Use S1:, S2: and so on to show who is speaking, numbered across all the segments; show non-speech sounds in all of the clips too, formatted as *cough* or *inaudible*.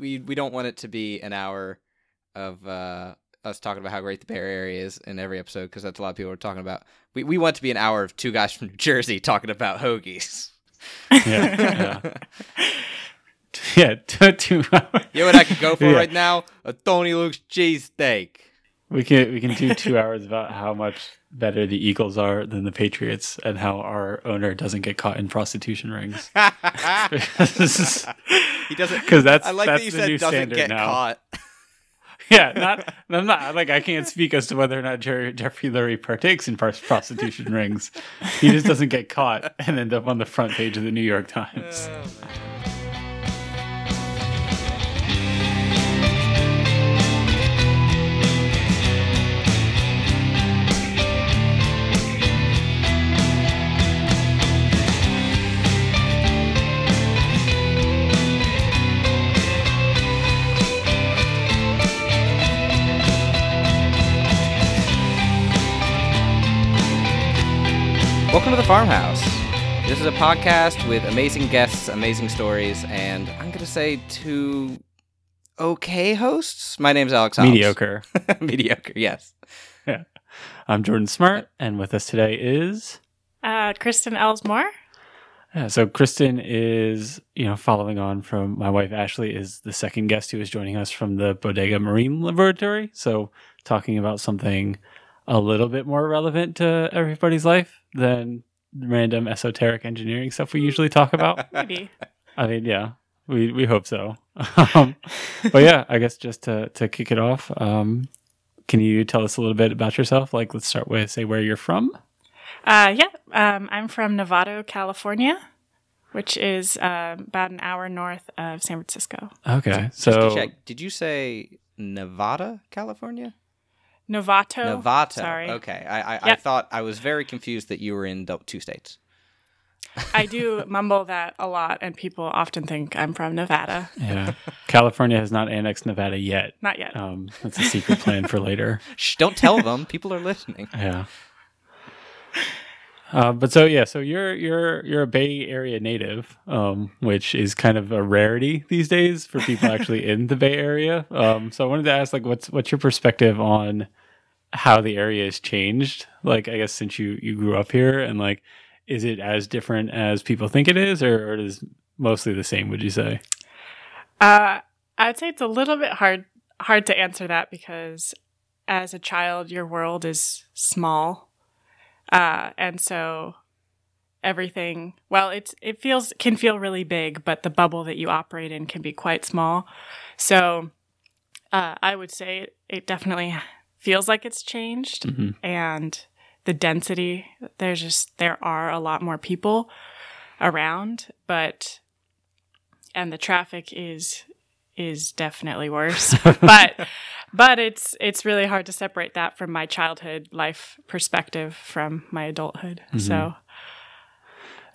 S1: we we don't want it to be an hour of uh, us talking about how great the Bay Area is in every episode because that's a lot of people are talking about. We we want it to be an hour of two guys from New Jersey *laughs* talking about hoagies.
S2: Yeah, yeah. *laughs* yeah, *laughs* two, two hours.
S1: You know what I could go for
S2: Yeah.
S1: right now? A Tony Luke's cheesesteak.
S2: We can we can do two hours about how much better the Eagles are than the Patriots and how our owner doesn't get caught in prostitution rings.
S1: He doesn't.
S2: 'Cause that's-
S1: I like
S2: that's
S1: that you
S2: the
S1: said
S2: new
S1: doesn't
S2: standard
S1: get
S2: now.
S1: caught. *laughs*
S2: yeah, not I'm not like I can't speak as to whether or not Jerry, Jeffrey Lurie partakes in pros- prostitution rings. He just doesn't get caught and end up on the front page of the New York Times.
S1: Farmhouse. This is a podcast with amazing guests, amazing stories, and I'm going to say two okay hosts. My name's Alex. Hobbs.
S2: Mediocre. *laughs*
S1: Mediocre, yes. Yeah.
S2: I'm Jordan Smart, and with us today is
S3: Uh, Kristen Elsmore.
S2: Yeah, so Kristen is, you know, following on from my wife Ashley is the second guest who is joining us from the Bodega Marine Laboratory. So talking about something a little bit more relevant to everybody's life than random esoteric engineering stuff we usually talk about. *laughs*
S3: Maybe.
S2: I mean, yeah, we we hope so. *laughs* um, but yeah, I guess just to to kick it off, um, can you tell us a little bit about yourself? Like, let's start with say where you're from.
S3: Uh, yeah, um, I'm from Novato, California, which is um about an hour north of San Francisco.
S2: Okay,
S1: Just to
S2: so
S1: check, did you say Nevada, California?
S3: Novato.
S1: Novato.
S3: Sorry.
S1: Okay. I, I, I thought I was very confused that you were in the two states.
S3: I do *laughs* mumble that a lot, and people often think I'm from Nevada.
S2: yeah, California has not annexed Nevada yet.
S3: Not yet.
S2: Um, that's a secret plan for later. *laughs*
S1: Shh, don't tell them. People are listening. *laughs*
S2: Yeah. Uh, but so yeah, so you're you're you're a Bay Area native, um, which is kind of a rarity these days for people actually in the Bay Area. Um, so I wanted to ask, like, what's what's your perspective on how the area has changed? Like, I guess since you you grew up here, and like, is it as different as people think it is, or, or it is mostly the same? Would you say?
S3: Uh, I'd say it's a little bit hard hard to answer that because as a child, your world is small, uh, and so everything. Well, it's it feels can feel really big, but the bubble that you operate in can be quite small. So, uh, I would say it, it definitely feels like it's changed,
S2: Mhm.
S3: and the density. There's just there are a lot more people around, but and the traffic is is definitely worse *laughs* but but it's it's really hard to separate that from my childhood life perspective from my adulthood so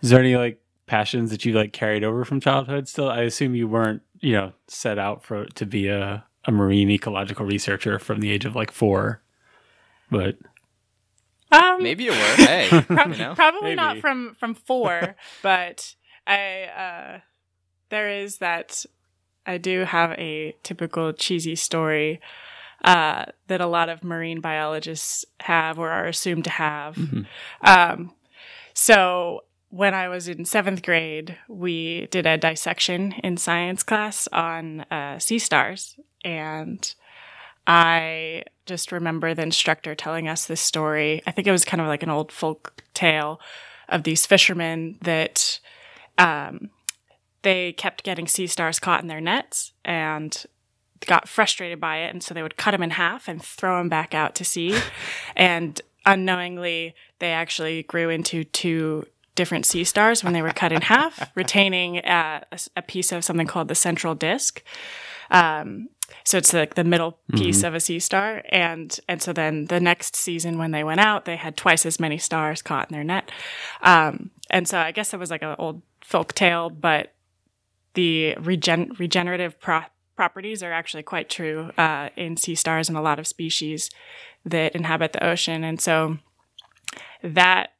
S2: Is there any like passions that you like carried over from childhood still? I assume you weren't, you know, set out for to be a, a marine ecological researcher from the age of like four. But
S3: um
S1: Maybe you were. *laughs* Hey,
S3: prob-
S1: you know?
S3: probably
S2: Maybe.
S3: not from from four *laughs* but i uh there is that i do have a typical cheesy story uh that a lot of marine biologists have or are assumed to have
S2: Mhm.
S3: Um, so when I was in seventh grade, we did a dissection in science class on uh, sea stars, and I just remember the instructor telling us this story. I think it was kind of like an old folk tale of these fishermen that um, they kept getting sea stars caught in their nets and got frustrated by it, and so they would cut them in half and throw them back out to sea, *laughs* and unknowingly they actually grew into two different sea stars when they were cut in half, *laughs* retaining uh, a, a piece of something called the central disk. Um, so it's like the middle piece of a sea star, and and so then the next season when they went out, they had twice as many stars caught in their net. Um, and so I guess it was like an old folk tale, but the regen- regenerative pro- properties are actually quite true uh, in sea stars and a lot of species that inhabit the ocean. And so that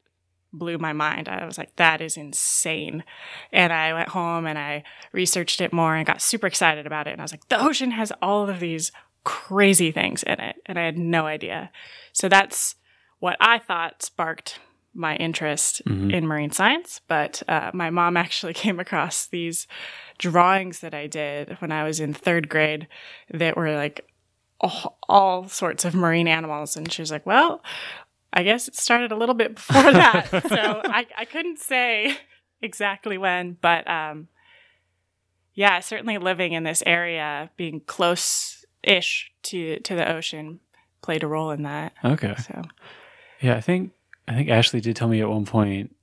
S3: blew my mind. I was like, that is insane. And I went home and I researched it more and got super excited about it. And I was like, the ocean has all of these crazy things in it. And I had no idea. So that's what I thought sparked my interest
S2: Mhm.
S3: in marine science. But uh, my mom *laughs* actually came across these drawings that I did when I was in third grade that were like all, all sorts of marine animals. And she was like, well, I guess it started a little bit before that. *laughs* so I, I couldn't say exactly when, but um, yeah, certainly living in this area, being close ish to, to the ocean, played a role in that.
S2: Okay.
S3: So,
S2: Yeah, I think I think Ashley did tell me at one point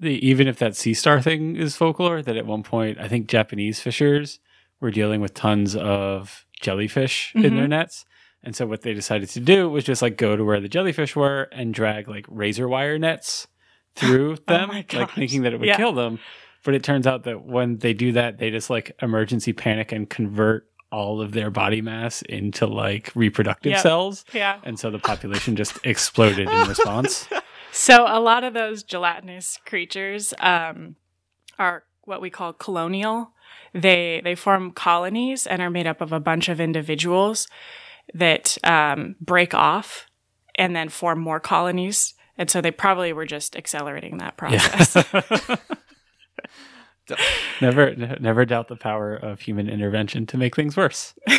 S2: the even if that sea star thing is folklore, that at one point I think Japanese fishers were dealing with tons of jellyfish in their nets. And so what they decided to do was just like go to where the jellyfish were and drag like razor wire nets *laughs* through them,
S3: my
S2: like thinking that it would
S3: Yeah.
S2: kill them. But it turns out that when they do that, they just like emergency panic and convert all of their body mass into like reproductive
S3: Yep.
S2: cells.
S3: yeah.
S2: And so the population just exploded in response. *laughs*
S3: So a lot of those gelatinous creatures um, are what we call colonial. They they form colonies and are made up of a bunch of individuals that um, break off and then form more colonies. And so they probably were just accelerating that process. *laughs*
S2: never, never doubt the power of human intervention to make things worse. *laughs*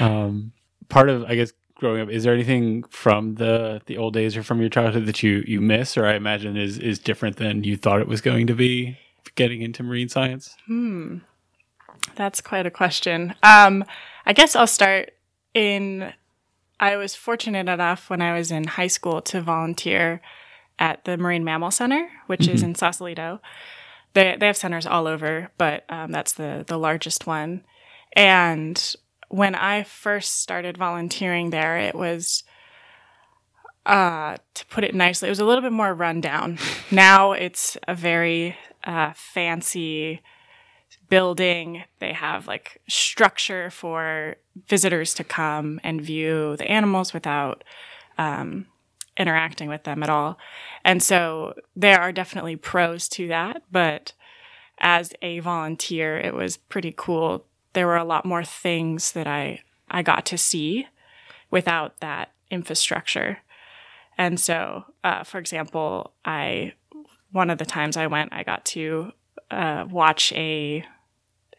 S2: um, part of, I guess, growing up, is there anything from the the old days or from your childhood that you you miss, or I imagine is is different than you thought it was going to be? Getting into marine science.
S3: Hmm. That's quite a question. Um, I guess I'll start in. I was fortunate enough when I was in high school to volunteer at the Marine Mammal Center, which is in Sausalito. They they have centers all over, but um, that's the the largest one. And when I first started volunteering there, it was uh, to put it nicely, it was a little bit more rundown. *laughs* now it's a very uh, fancy building. They have like structure for visitors to come and view the animals without um, interacting with them at all. And so there are definitely pros to that, but as a volunteer, it was pretty cool. There were a lot more things that I I got to see without that infrastructure. And so, uh, for example, I one of the times I went, I got to uh, watch a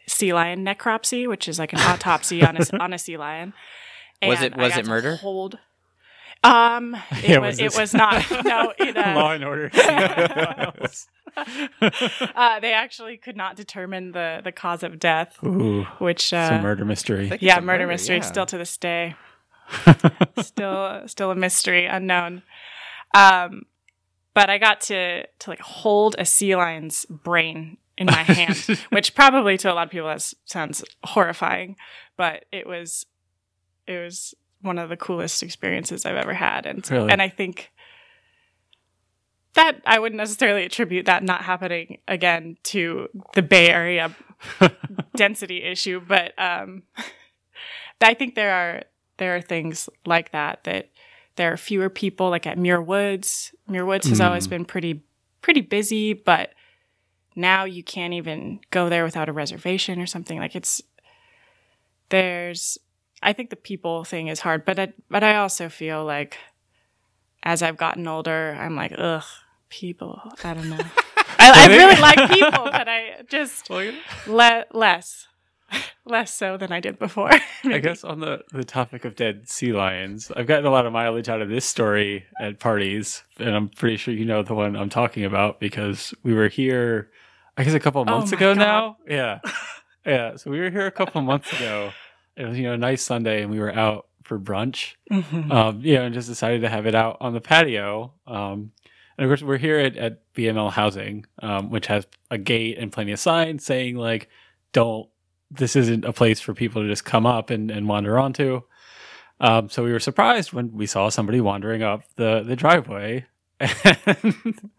S3: sea lion necropsy, which is like an autopsy on a on a sea lion. *laughs*
S1: Was
S3: And
S1: it-
S3: I
S1: was
S3: got
S1: it murder?
S3: Hold. Um, *laughs* it
S2: Yeah,
S3: was
S2: was
S3: it was not. *laughs* No, it, uh,
S2: Law and Order.
S3: uh, they actually could not determine the the cause of death,
S2: Ooh,
S3: which
S2: it's a
S3: uh,
S2: murder mystery.
S3: yeah,
S1: it's a
S3: murder mystery
S1: yeah.
S3: still to this day, still still a mystery, unknown. Um, but I got to to like hold a sea lion's brain in my hand, *laughs* which probably to a lot of people that sounds horrifying, but it was it was one of the coolest experiences I've ever had, and
S2: Really?
S3: and I think that I wouldn't necessarily attribute that not happening again to the Bay Area *laughs* density issue, but um, *laughs* I think there are there are things like that that there are fewer people like at Muir Woods. Muir Woods has always
S2: Mm.
S3: been pretty pretty busy, but now you can't even go there without a reservation or something. Like it's there's I think the people thing is hard, but I, but I also feel like as I've gotten older, I'm like ugh, people. I don't know. *laughs* I, I really like *laughs* people, but I just le- less less so than I did before. *laughs*
S2: I guess on the, the topic of dead sea lions, I've gotten a lot of mileage out of this story at parties, and I'm pretty sure you know the one I'm talking about because we were here, I guess, a couple of
S3: Oh
S2: months
S3: my
S2: ago
S3: God.
S2: now. *laughs* Yeah, yeah. So we were here a couple of months ago. It was you know a nice Sunday, and we were out for brunch.
S3: Mhm.
S2: Um, you know, and just decided to have it out on the patio. Um, and of course, we're here at, at BML Housing, um, which has a gate and plenty of signs saying like, "Don't this isn't a place for people to just come up and, and wander onto. Um, so we were surprised when we saw somebody wandering up the, the driveway *laughs* and,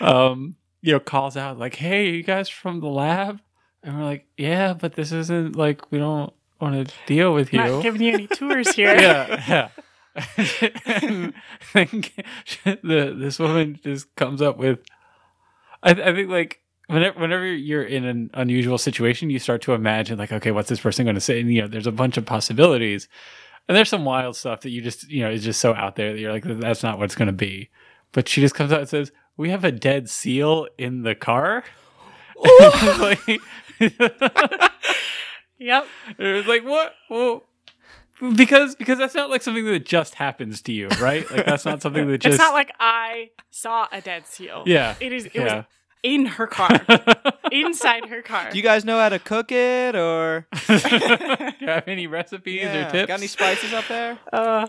S2: um, you know, calls out like, Hey, you guys from the lab? And we're like, yeah, but this isn't like, we don't want to deal with you.
S3: Not giving you any *laughs* tours here.
S2: yeah. Yeah. *laughs* and the this woman just comes up with I, I think like whenever whenever you're in an unusual situation you start to imagine like okay what's this person going to say and you know there's a bunch of possibilities and there's some wild stuff that you just you know is just so out there that you're like that's not what it's going to be but she just comes out and says we have a dead seal in the car *laughs* like,
S3: Yep.
S2: it was like what well because because that's not like something that just happens to you right like that's not something that just *laughs*
S3: it's not like I saw a dead seal.
S2: yeah
S3: It is. It
S2: yeah
S3: was in her car, *laughs* inside her car.
S1: Do you guys know how to cook it, or
S2: Do you have any recipes
S1: Yeah,
S2: or tips?
S1: got any spices up there?
S3: uh,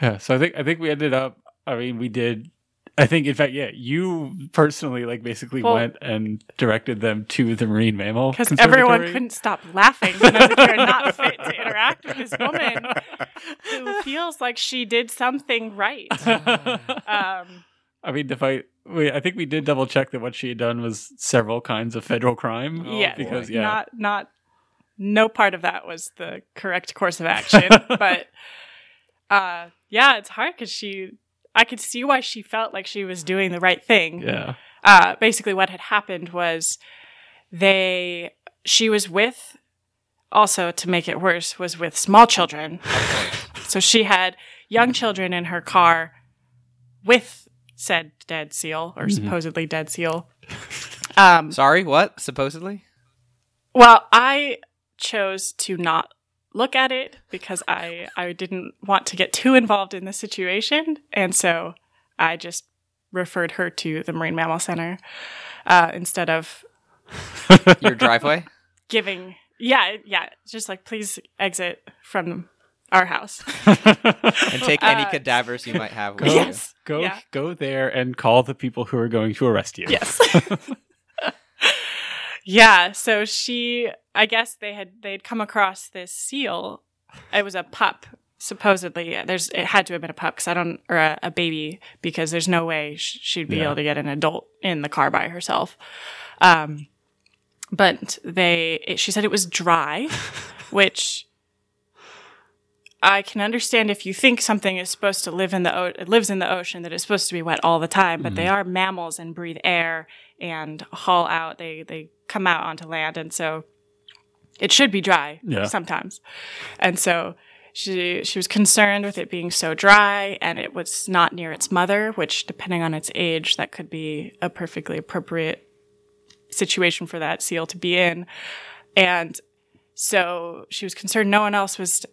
S2: Yeah, so I think I think we ended up. I mean, we did. I think, in fact, yeah, you personally like basically
S3: Well-
S2: went and directed them to the marine mammal
S3: because everyone couldn't stop laughing because you're not fit to interact with this woman who *laughs* feels like she did something right. Um, *laughs*
S2: I mean, if I, we, I think we did double check that what she had done was several kinds of federal crime.
S1: Oh,
S3: yeah,
S2: because
S1: boy.
S2: yeah,
S3: not not no part of that was the correct course of action, *laughs* but uh, yeah, it's hard because she. I could see why she felt like she was doing the right thing.
S2: yeah,
S3: uh, basically what had happened was they she was with also to make it worse was with small children so she had young children in her car with said dead seal or
S2: Mhm.
S3: supposedly dead seal *laughs* um,
S1: Sorry, what? Supposedly?
S3: well i chose to not look at it because i i didn't want to get too involved in the situation and so i just referred her to the marine mammal center uh, instead of *laughs*
S1: Your driveway?
S3: giving yeah yeah just like please exit from our house *laughs*
S1: and take any
S3: Uh,
S1: cadavers you might have with
S2: Go,
S1: you.
S3: Yes.
S2: go,
S3: Yeah.
S2: go there and call the people who are going to arrest you.
S3: yes *laughs* yeah so she i guess they had they'd come across this seal it was a pup supposedly there's it had to have been a pup because i don't or a, a baby because there's no way sh- she'd be
S2: Yeah.
S3: able to get an adult in the car by herself um but they it, she said it was dry *laughs* which I can understand if you think something is supposed to live in the o- it lives in the ocean that it's supposed to be wet all the time, but they are mammals and breathe air and haul out. They they come out onto land, and so it should be dry
S2: Yeah.
S3: sometimes. And so she she was concerned with it being so dry, and it was not near its mother, which depending on its age, that could be a perfectly appropriate situation for that seal to be in. And so she was concerned no one else was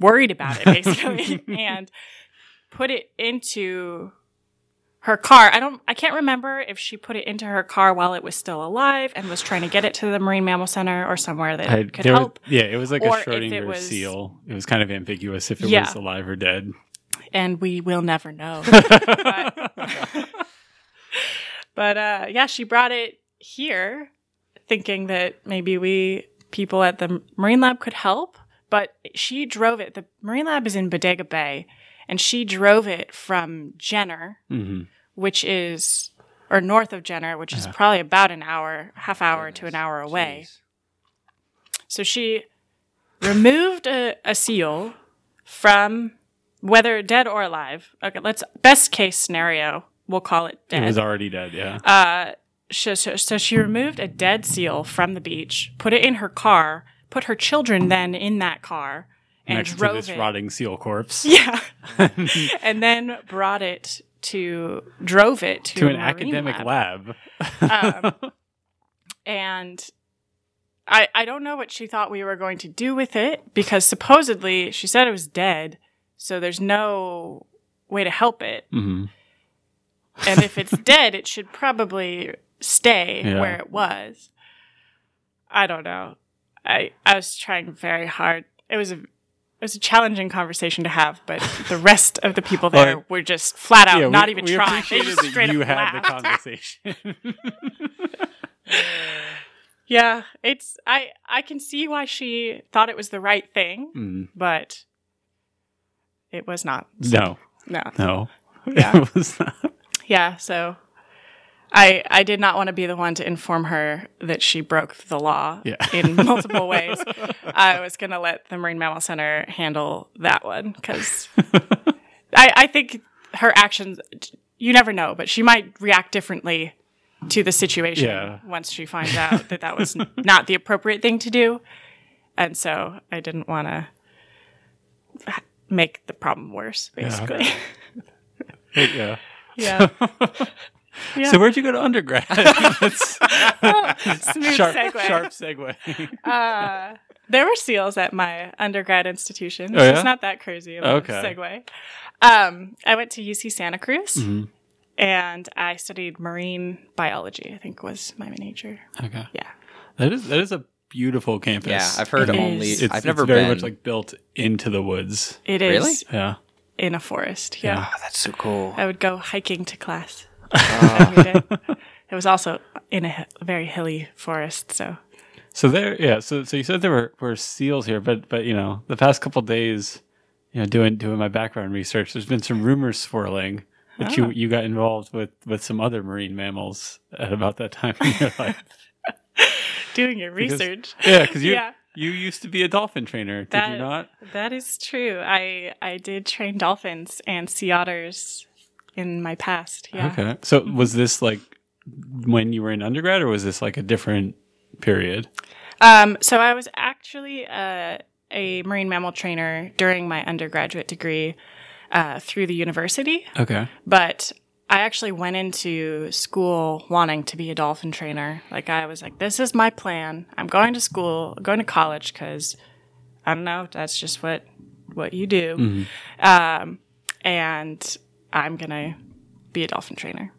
S3: worried about it basically *laughs* and put it into her car. I don't I can't remember if she put it into her car while it was still alive and was trying to get it to the Marine Mammal Center or somewhere that
S2: I,
S3: could
S2: there was-
S3: help.
S2: yeah, it was like a Schrodinger
S3: was-
S2: seal. It was kind of ambiguous if it
S3: Yeah.
S2: was alive or dead.
S3: and we will never know. *laughs* but but, uh, yeah, she brought it here, thinking that maybe we people at the Marine Lab could help. But she drove it. The Marine Lab is in Bodega Bay, and she drove it from Jenner,
S2: hmm
S3: which is or north of Jenner, which is
S2: Uh-huh.
S3: probably about an hour, half hour to an hour away.
S1: Jeez.
S3: So she removed a, a seal from whether dead or alive. Okay, let's best case scenario. We'll call it dead.
S2: It was already dead. Yeah.
S3: Uh, so, so, so she removed a dead seal from the beach, put it in her car, put her children then in that car, and
S2: Next to this
S3: it.
S2: rotting seal corpse. *laughs*
S3: Yeah, *laughs* and then brought it to drove it to,
S2: to an academic
S3: lab.
S2: lab.
S3: Um, *laughs* and I I don't know what she thought we were going to do with it because supposedly she said it was dead, so there's no way to help it.
S2: hmm
S3: And if it's dead, it should probably stay
S2: Yeah.
S3: where it was. I don't know. I I was trying very hard. It was a it was a challenging conversation to have, but *laughs* the rest of the people there
S2: Well,
S3: were just flat out
S2: Yeah,
S3: not
S2: we-
S3: even
S2: we
S3: trying. They just straight
S2: you
S3: up
S2: had the conversation. *laughs*
S3: Yeah, it's I I can see why she thought it was the right thing,
S2: Mm,
S3: but it was not.
S2: no,
S3: No.
S2: no.
S3: Yeah. *laughs*
S2: It was not.
S3: Yeah, so I, I did not want to be the one to inform her that she broke the law
S2: Yeah.
S3: in multiple ways. *laughs* I was going to let the Marine Mammal Center handle that one because *laughs* I, I think her actions, you never know, but she might react differently to the situation
S2: Yeah.
S3: once she finds out that that was *laughs* not the appropriate thing to do. And so I didn't want to make the problem worse, basically.
S2: yeah.
S3: Yeah. Yeah.
S2: So where'd you go to undergrad? *laughs* That's *laughs*
S3: Smooth
S2: sharp,
S3: segue.
S2: sharp segue. *laughs*
S3: Uh, there were seals at my undergrad institution.
S2: Oh, yeah?
S3: It's not that crazy of a
S2: Okay.
S3: segue. Um, I went to UC Santa Cruz
S2: Mm-hmm.
S3: and I studied marine biology, I think was my major.
S2: okay.
S3: Yeah.
S2: That is that is a beautiful campus.
S1: Yeah, I've heard
S3: It
S1: only.
S2: It's,
S1: I've never
S2: it's very
S1: been.
S2: much like built into the woods.
S3: It is
S1: Really?
S2: Yeah.
S3: in a forest. Yeah.
S1: Oh, that's so cool.
S3: I would go hiking to class. *laughs* every day. It was also in a very hilly forest, so
S2: So there, yeah. So so you said there were, were seals here, but but you know the past couple days, you know, doing doing my background research, there's been some rumors swirling that
S3: Ah.
S2: you you got involved with with some other marine mammals at about that time in your life. *laughs*
S3: doing your
S2: Because-
S3: research.
S2: Yeah, because you
S3: Yeah.
S2: you used to be a dolphin trainer, did
S3: That-
S2: you not?
S3: That is true. I I did train dolphins and sea otters in my past. Yeah.
S2: Okay. So was this like when you were in undergrad, or was this like a different period?
S3: Um, so I was actually uh, a marine mammal trainer during my undergraduate degree uh, through the university,
S2: Okay.
S3: but I actually went into school wanting to be a dolphin trainer. Like I was like, this is my plan. I'm going to school, going to college because I don't know. That's just what what you do. Um, and I'm gonna be a dolphin trainer.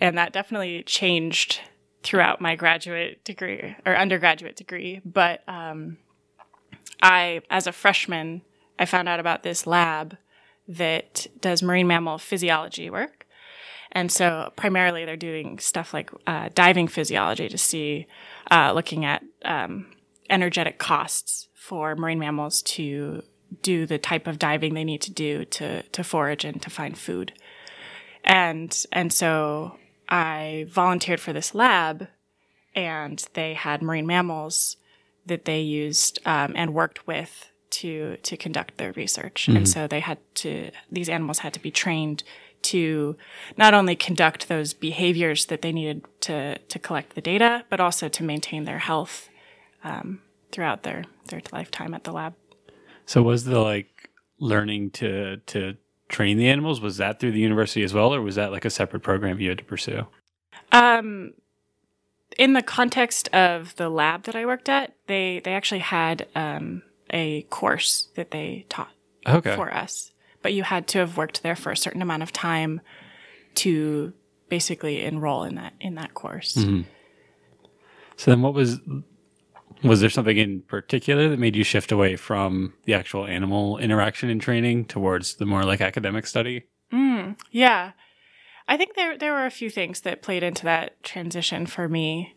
S3: And that definitely changed throughout my graduate degree or undergraduate degree. But um, I, as a freshman, I found out about this lab that does marine mammal physiology work. And so primarily they're doing stuff like uh, diving physiology to see, uh, looking at um, energetic costs for marine mammals to do the type of diving they need to do to, to forage and to find food. And, and so I volunteered for this lab and they had marine mammals that they used um, and worked with to to conduct their research. And so they had to these animals had to be trained to not only conduct those behaviors that they needed to to collect the data, but also to maintain their health um, throughout their their lifetime at the lab.
S2: So was the like learning to to train the animals was that through the university as well, or was that like a separate program you had to pursue?
S3: Um, in the context of the lab that I worked at, they they actually had um, a course that they taught
S2: Okay.
S3: for us, but you had to have worked there for a certain amount of time to basically enroll in that in that course.
S2: So then, what was was there something in particular that made you shift away from the actual animal interaction and training towards the more like academic study?
S3: Yeah. I think there there were a few things that played into that transition for me.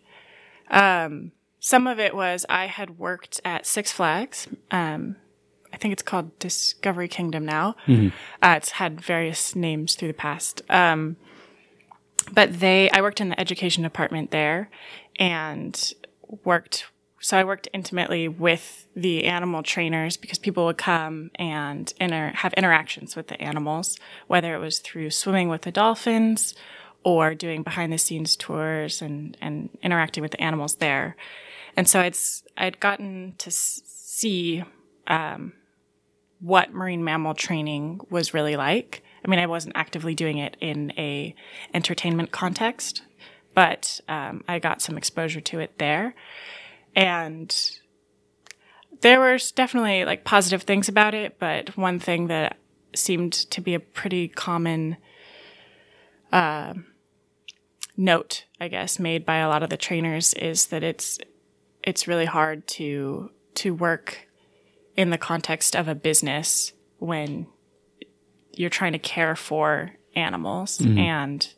S3: Um, some of it was I had worked at Six Flags. Um, I think it's called Discovery Kingdom now. Uh, it's had various names through the past. Um, but they, I worked in the education department there, and worked. So I worked intimately with the animal trainers because people would come and inter- have interactions with the animals, whether it was through swimming with the dolphins or doing behind the scenes tours and, and interacting with the animals there. And so I'd, I'd gotten to see um, what marine mammal training was really like. I mean, I wasn't actively doing it in a entertainment context, but um, I got some exposure to it there, and there were definitely like positive things about it. But one thing that seemed to be a pretty common uh, note, I guess, made by a lot of the trainers is that it's it's really hard to to work in the context of a business when you're trying to care for animals and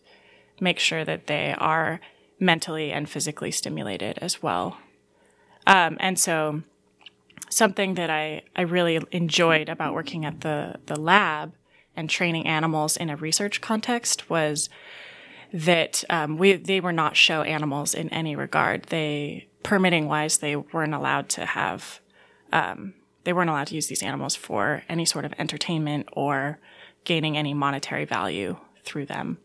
S3: make sure that they are mentally and physically stimulated as well. Um, and so, something that I, I really enjoyed about working at the, the lab and training animals in a research context was that um, we they were not show animals in any regard. They permitting wise, they weren't allowed to have. Um, they weren't allowed to use these animals for any sort of entertainment or gaining any monetary value through them.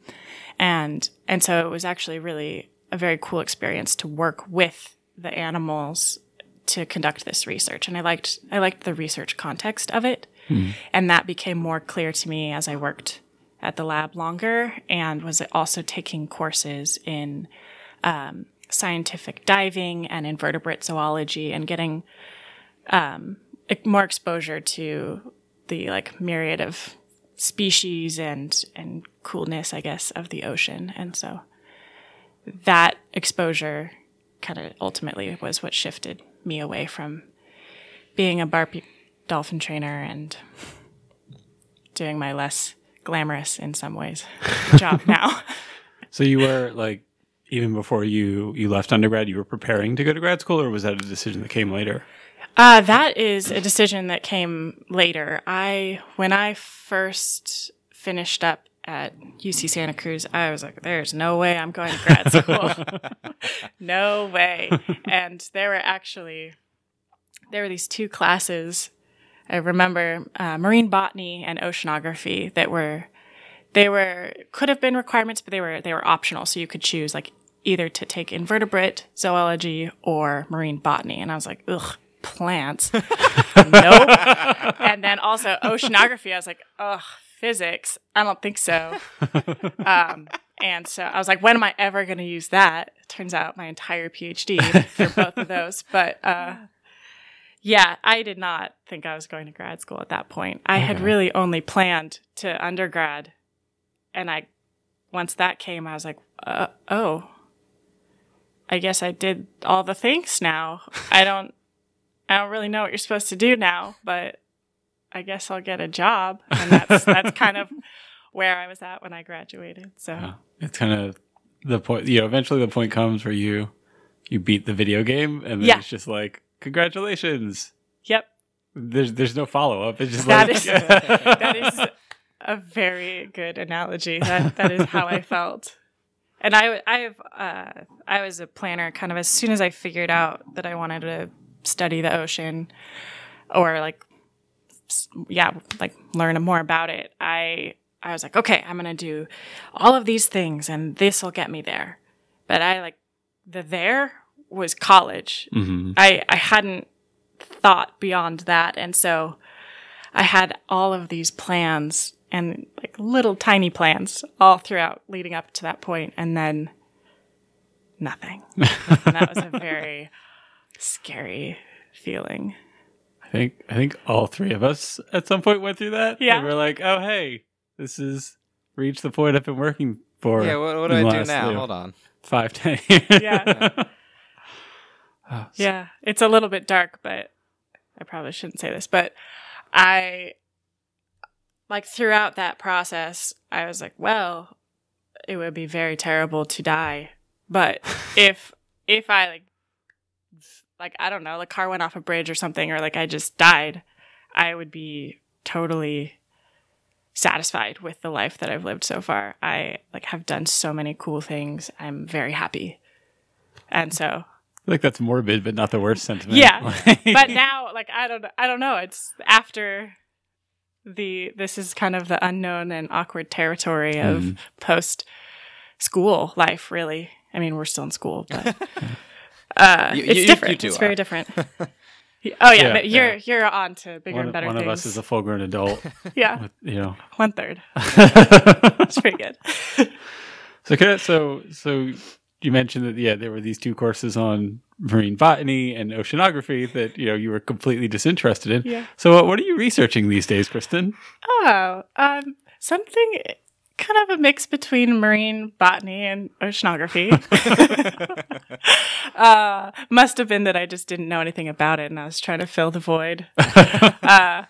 S3: And and so it was actually really a very cool experience to work with the animals to conduct this research. And I liked I liked the research context of it. And that became more clear to me as I worked at the lab longer and was also taking courses in um, scientific diving and invertebrate zoology and getting um, more exposure to the like myriad of species and and coolness, I guess, of the ocean. And so that exposure kind of ultimately was what shifted me away from being a Barbie dolphin trainer and doing my less glamorous in some ways *laughs* job now.
S2: So you were like, even before you you left undergrad, you were preparing to go to grad school, or was that a decision that came later?
S3: Uh, that is a decision that came later. I when I first finished up at UC Santa Cruz, I was like, "There's no way I'm going to grad school. *laughs* no way." And there were actually there were these two classes. I remember uh, marine botany and oceanography that were they were could have been requirements, but they were they were optional. So you could choose like either to take invertebrate zoology or marine botany. And I was like, ugh, plants. *laughs* nope. and then also oceanography. I was like, ugh, physics. I don't think so. *laughs* Um, and so I was like, when am I ever going to use that? Turns out my entire PhD for both of those. *laughs* But uh, yeah, I did not think I was going to grad school at that point. I had really only planned to undergrad. And I, once that came, I was like, uh, oh, I guess I did all the things now. I don't, I don't really know what you're supposed to do now, but I guess I'll get a job. And that's, that's kind of *laughs* where I was at when I graduated. So
S2: Yeah. It's kind of the point. You know, eventually the point comes where you you beat the video game, and then
S3: Yeah.
S2: it's just like, congratulations.
S3: yep,
S2: There's there's no follow up. It's just
S3: That
S2: like
S3: is- *laughs* that is a very good analogy. That that is how I felt. And I I've uh, I was a planner kind of as soon as I figured out that I wanted to study the ocean or like yeah, like learn more about it. I I was like, okay, I'm going to do all of these things and this will get me there. But I like the there was college.
S2: Mhm.
S3: I I hadn't thought beyond that, and so I had all of these plans and like little tiny plans all throughout leading up to that point, and then nothing. *laughs* and that was a very scary feeling.
S2: I think I think all three of us at some point went through that.
S3: Yeah.
S2: And we're like, oh hey, this is reached the point I've been working for.
S1: Yeah, what, what do I do now? Hold on.
S2: Five, ten *laughs* years.
S3: Yeah.
S2: Oh, *laughs* so-
S3: Yeah, it's a little bit dark, but I probably shouldn't say this, but I like throughout that process, I was like, well, it would be very terrible to die, but *laughs* if if I like like I don't know, the car went off a bridge or something or like I just died, I would be totally satisfied with the life that I've lived so far. I like have done so many cool things. I'm very happy. And so
S2: I think that's morbid, but not the worst sentiment.
S3: Yeah. *laughs* but now like i don't i don't know it's after the this is kind of the unknown and awkward territory of
S2: Mhm.
S3: post school life really i mean we're still in school but *laughs* uh
S1: You-
S3: it's
S1: you- you
S3: different
S1: two
S3: it's
S1: are.
S3: very different *laughs* oh yeah,
S2: Yeah,
S3: but you're
S2: yeah.
S3: you're on to bigger
S2: one,
S3: and better
S2: one
S3: things
S2: of us is a full grown adult. *laughs*
S3: yeah
S2: with, you know.
S3: one third *laughs* it's pretty good
S2: so can I- so so you mentioned that yeah there were these two courses on marine botany and oceanography that you know you were completely disinterested in.
S3: yeah
S2: So uh, what are you researching these days, Kristen?
S3: oh um something kind of a mix between marine botany and oceanography *laughs* *laughs* uh, must have been that I just didn't know anything about it and I was trying to fill the void. *laughs* uh,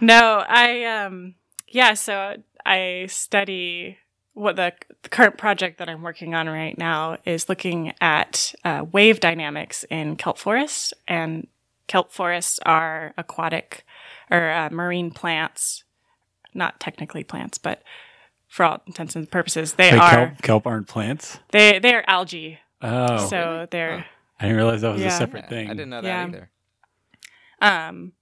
S3: no, I, um, yeah, so I study what the, the current project that I'm working on right now is looking at uh, wave dynamics in kelp forests. And kelp forests are aquatic or uh, marine plants, not technically plants, but for all intents and purposes. They
S2: Like
S3: are
S2: kelp, kelp aren't plants.
S3: they they are algae.
S2: Oh,
S3: so they're
S2: I didn't realize that was a separate
S1: Yeah,
S2: thing.
S1: I didn't know that
S3: Yeah.
S1: either.
S3: um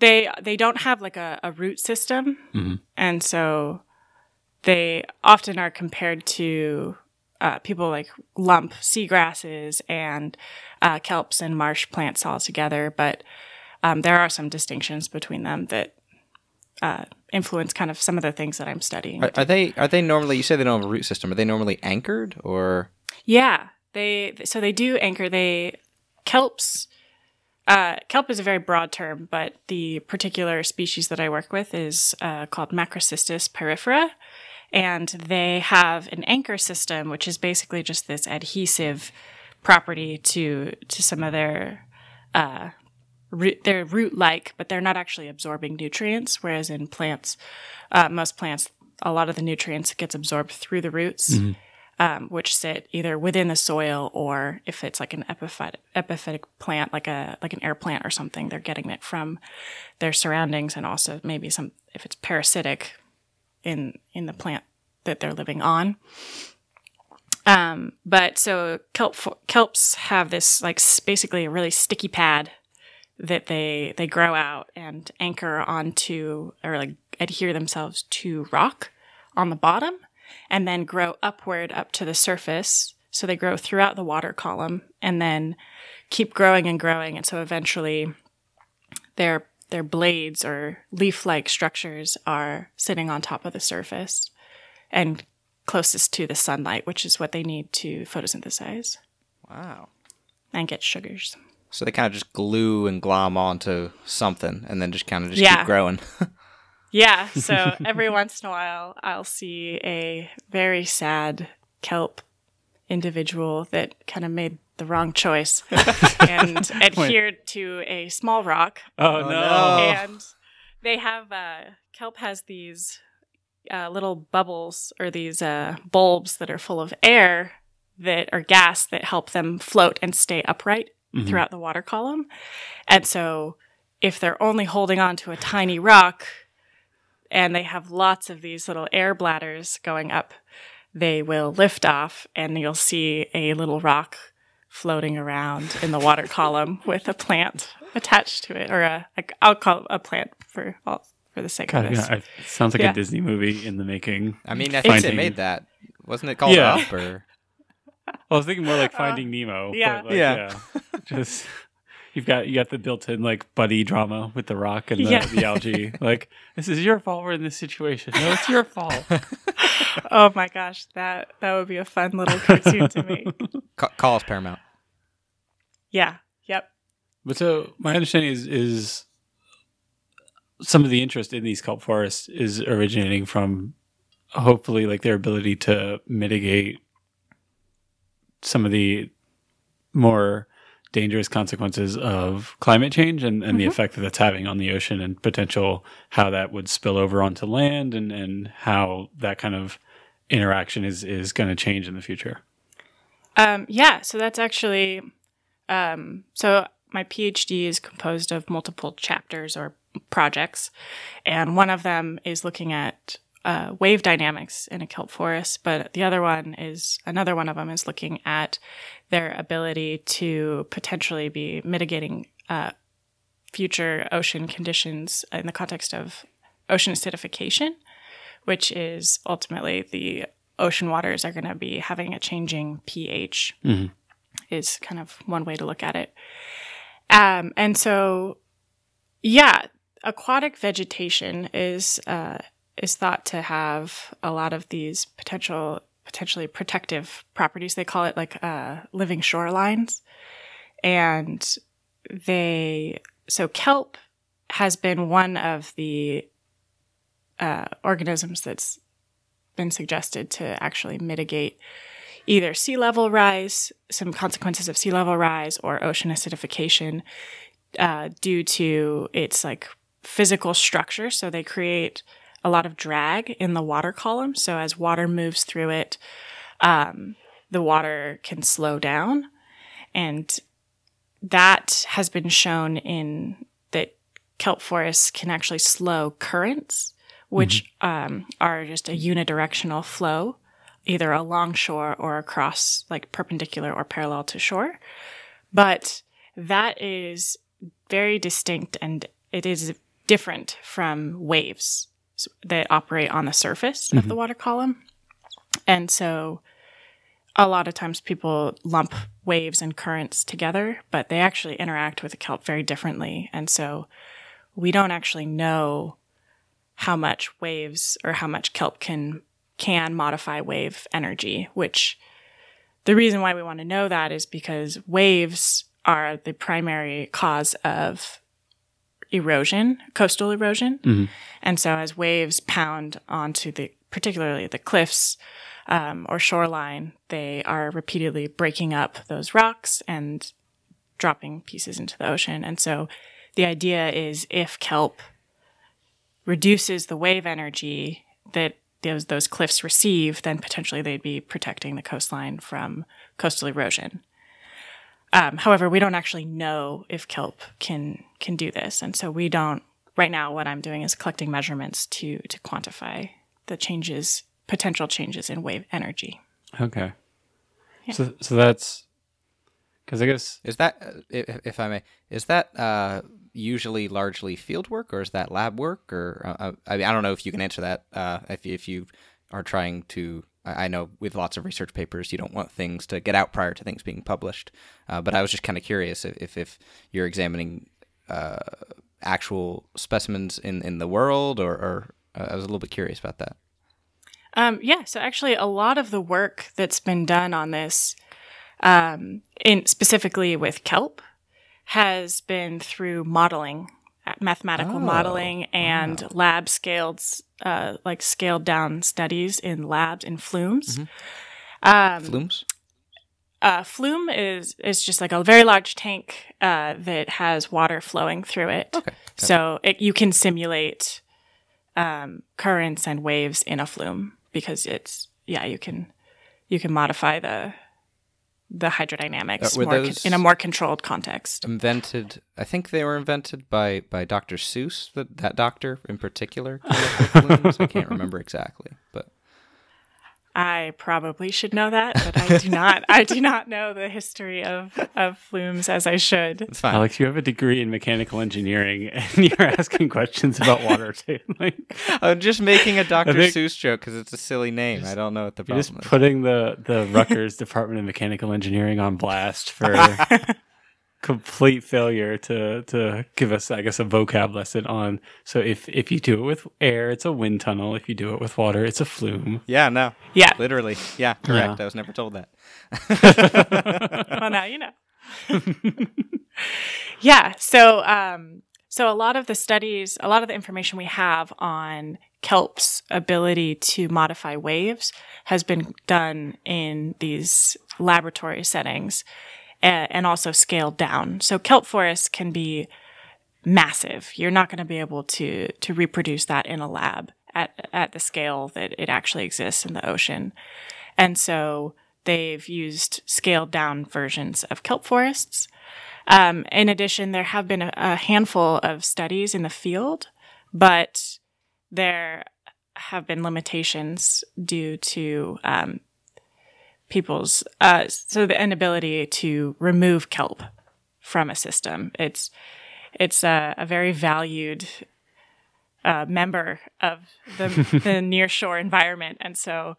S3: they they don't have like a, a root system
S2: Mhm.
S3: and so they often are compared to uh, people like lump seagrasses and uh, kelps and marsh plants all together but um, there are some distinctions between them that uh, influence kind of some of the things that i'm studying
S1: Are, are they are they normally? You say they don't have a root system. Are they normally anchored or?
S3: Yeah, they so they do anchor. They kelps. Uh, kelp is a very broad term, but the particular species that I work with is uh, called Macrocystis pyrifera, and they have an anchor system, which is basically just this adhesive property to to some of their uh, root, they're root like, but they're not actually absorbing nutrients. Whereas in plants, uh, most plants, a lot of the nutrients gets absorbed through the roots um, which sit either within the soil or if it's like an epiphytic, epiphytic plant, like a like an air plant or something, they're getting it from their surroundings and also maybe some if it's parasitic in in the plant that they're living on. Um, but so kelp kelps have this like basically a really sticky pad that they they grow out and anchor onto or like adhere themselves to rock on the bottom and then grow upward up to the surface. So they grow throughout the water column and then keep growing and growing. And so eventually their their blades or leaf-like structures are sitting on top of the surface and closest to the sunlight, which is what they need to photosynthesize
S1: Wow.
S3: and get sugars.
S1: So they kind of just glue and glom onto something, and then just kind of just
S3: Yeah.
S1: keep growing. *laughs*
S3: Yeah, so *laughs* every once in a while, I'll see a very sad kelp individual that kind of made the wrong choice *laughs* and adhered to a small rock.
S2: oh,
S1: Oh,
S2: no.
S1: no.
S3: And they have, uh, kelp has these uh, little bubbles or these uh, bulbs that are full of air that are gas that help them float and stay upright
S2: Mhm.
S3: throughout the water column. And so if they're only holding on to a tiny rock and they have lots of these little air bladders going up, they will lift off and you'll see a little rock floating around in the water column *laughs* with a plant attached to it or a, a I'll call it a plant for all for the sake
S2: God,
S3: of this.
S2: yeah, it sounds like
S3: Yeah.
S2: a Disney movie in the making.
S1: I mean, I think they
S2: Finding-
S1: made that. Wasn't it called
S2: Yeah.
S1: Up or? *laughs*
S2: I was thinking more like Finding Nemo.
S3: Uh, yeah.
S2: but like,
S1: Yeah.
S2: yeah. *laughs* Just you've got you got the built-in like buddy drama with the rock and the,
S3: Yeah.
S2: the algae. *laughs* Like this is your fault we're in this situation. No, it's your fault. *laughs*
S3: oh my gosh, that that would be a fun little cartoon to make. *laughs*
S1: Ca- call us Paramount.
S3: Yeah. Yep.
S2: But so my understanding is is some of the interest in these kelp forests is originating from hopefully like their ability to mitigate some of the more dangerous consequences of climate change and, and the
S3: Mhm.
S2: effect that that's having on the ocean and potential how that would spill over onto land and, and how that kind of interaction is, is going to change in the future.
S3: Um, yeah, so that's actually um, so my PhD is composed of multiple chapters or projects, and one of them is looking at uh, wave dynamics in a kelp forest, but the other one is another one of them is looking at their ability to potentially be mitigating uh, future ocean conditions in the context of ocean acidification, which is ultimately the ocean waters are going to be having a changing pH,
S2: Mhm.
S3: is kind of one way to look at it. Um, and so, yeah, aquatic vegetation is uh, is thought to have a lot of these potential potentially protective properties. They call it like uh, living shorelines, and they so kelp has been one of the uh, organisms that's been suggested to actually mitigate either sea level rise, some consequences of sea level rise, or ocean acidification uh, due to its like physical structure. So they create a lot of drag in the water column. So as water moves through it, um, the water can slow down, and that has been shown in that kelp forests can actually slow currents which um, are just a unidirectional flow, either along shore or across, like perpendicular or parallel to shore. But that is very distinct and it is different from waves that operate on the surface of the mm-hmm. water column. And so a lot of times people lump waves and currents together, but they actually interact with the kelp very differently. And so we don't actually know how much waves or how much kelp can can modify wave energy, which the reason why we want to know that is because waves are the primary cause of erosion, coastal erosion. And so as waves pound onto the particularly the cliffs um, or shoreline, they are repeatedly breaking up those rocks and dropping pieces into the ocean. And so the idea is if kelp reduces the wave energy that those those cliffs receive, then potentially they'd be protecting the coastline from coastal erosion. Um, however, we don't actually know if kelp can can do this, and so we don't. Right now, what I'm doing is collecting measurements to to quantify the changes, potential changes in wave energy.
S2: Okay. So so that's because I guess
S1: Is that, uh, if, if I may, is that uh, usually largely field work or is that lab work? Or uh, uh, I mean, I don't know if you can answer that. Uh, if if you are trying to, I know with lots of research papers, you don't want things to get out prior to things being published. Uh, but I was just kind of curious if, if you're examining uh, actual specimens in in the world, or, or uh, I was a little bit curious about that.
S3: Um, yeah, so actually, a lot of the work that's been done on this, um, in specifically with kelp, has been through modeling, mathematical
S1: Oh,
S3: modeling, and lab scaled, uh, like scaled down studies in labs in flumes. Um,
S1: Flumes.
S3: uh, flume is is just like a very large tank uh, that has water flowing through it.
S1: Okay.
S3: So it, you can simulate um, currents and waves in a flume because it's yeah you can you can modify the the hydrodynamics
S1: Uh,
S3: more con- in a more controlled context.
S1: invented i think they were invented by by dr seuss that, that doctor in particular came up with flumes. i can't remember exactly but
S3: I probably should know that, but I do not. I do not know the history of of flumes as I should.
S1: it's fine
S2: Alex, you have a degree in mechanical engineering, *laughs* and you're asking questions about water *laughs* too. *laughs* Like
S1: i'm just making a dr
S2: think-
S1: seuss joke because it's a silly name i don't know what the
S2: you're just
S1: is
S2: putting the the Rutgers Department of Mechanical Engineering on blast for complete failure to to give us, I guess, a vocab lesson on. So if if you do it with air, it's a wind tunnel. If you do it with water, it's a flume.
S1: yeah no
S3: Yeah.
S1: literally yeah correct
S2: Yeah.
S1: i was never told that *laughs*
S3: well now you know *laughs* yeah so um so a lot of the studies a lot of the information we have on kelp's ability to modify waves has been done in these laboratory settings a- and also scaled down. So kelp forests can be massive. You're not going to be able to to reproduce that in a lab at at the scale that it actually exists in the ocean. And so they've used scaled down versions of kelp forests. Um, in addition, there have been a, a handful of studies in the field, but there have been limitations due to um, people's uh, so the inability to remove kelp from a system. It's it's a, a very valued uh, member of the, *laughs* the nearshore environment, and so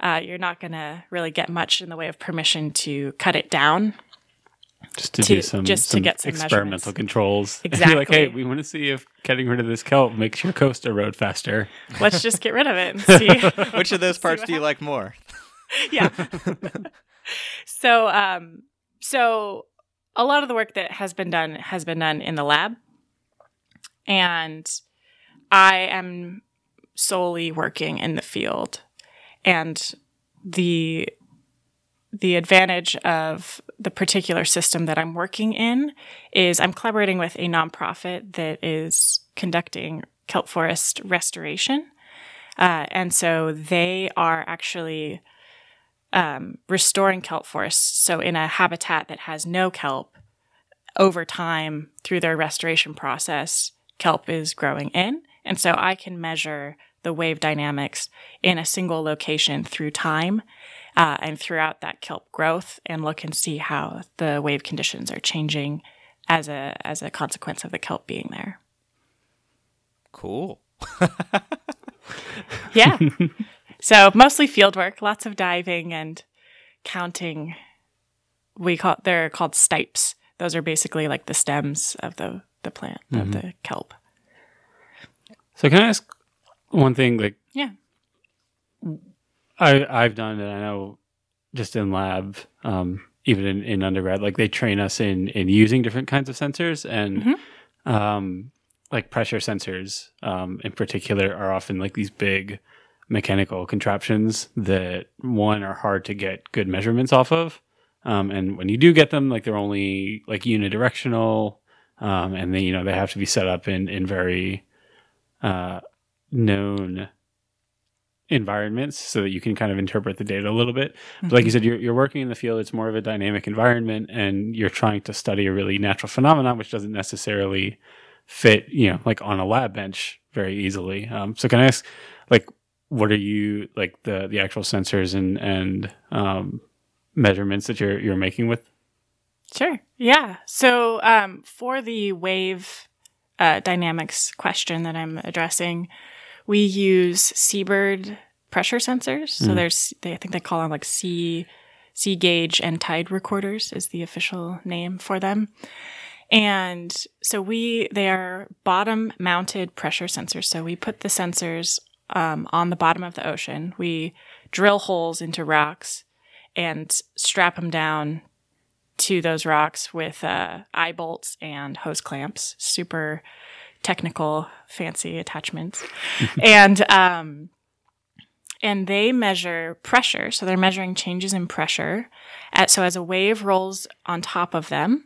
S3: uh, you're not going to really get much in the way of permission to cut it down.
S2: Just to,
S3: To-
S2: do some,
S3: just to get some
S2: experimental controls. *laughs* And be like, hey, we want to see if getting rid of this kelp makes your coast erode faster.
S3: Let's just get rid of it and *laughs* see.
S1: which of those parts do you like more *laughs*
S3: yeah. so, um, so a lot of the work that has been done has been done in the lab, and I am solely working in the field, and the the advantage of the particular system that I'm working in is I'm collaborating with a nonprofit that is conducting kelp forest restoration. Uh, and so they are actually um, restoring kelp forests. So, in a habitat that has no kelp, over time, through their restoration process, kelp is growing in And so I can measure the wave dynamics in a single location through time uh, and throughout that kelp growth and look and see how the wave conditions are changing as a as a consequence of the kelp being there.
S1: Cool. *laughs*
S3: yeah. *laughs* so mostly field work, lots of diving and counting. We call they're called stipes. Those are basically like the stems of the the plant mm-hmm. of the kelp.
S2: So can I ask one thing? Like,
S3: yeah,
S2: I I've done it. I know just in lab, um, even in, in undergrad, like they train us in in using different kinds of sensors and. Mm-hmm. Um, like pressure sensors um, in particular are often like these big mechanical contraptions that one are hard to get good measurements off of um, and when you do get them like they're only like unidirectional um, and they you know they have to be set up in in very uh, known environments so that you can kind of interpret the data a little bit. Mm-hmm. But like you mm-hmm. said, you're, you're working in the field, it's more of a dynamic environment and you're trying to study a really natural phenomenon, which doesn't necessarily fit, you know, like on a lab bench very easily. Um, so can I ask, like, what are you like the the actual sensors and and um, measurements that you're you're making with?
S3: Sure. Yeah. So um, for the wave uh, dynamics question that I'm addressing, we use Seabird pressure sensors. So mm. there's, they, I think they call them like sea sea gauge and tide recorders is the official name for them. And so we, they are bottom mounted pressure sensors. So we put the sensors um, on the bottom of the ocean. We drill holes into rocks and strap them down to those rocks with uh, eye bolts and hose clamps. Super technical, fancy attachments. *laughs* and, um, and they measure pressure. So they're measuring changes in pressure. At, so as a wave rolls on top of them,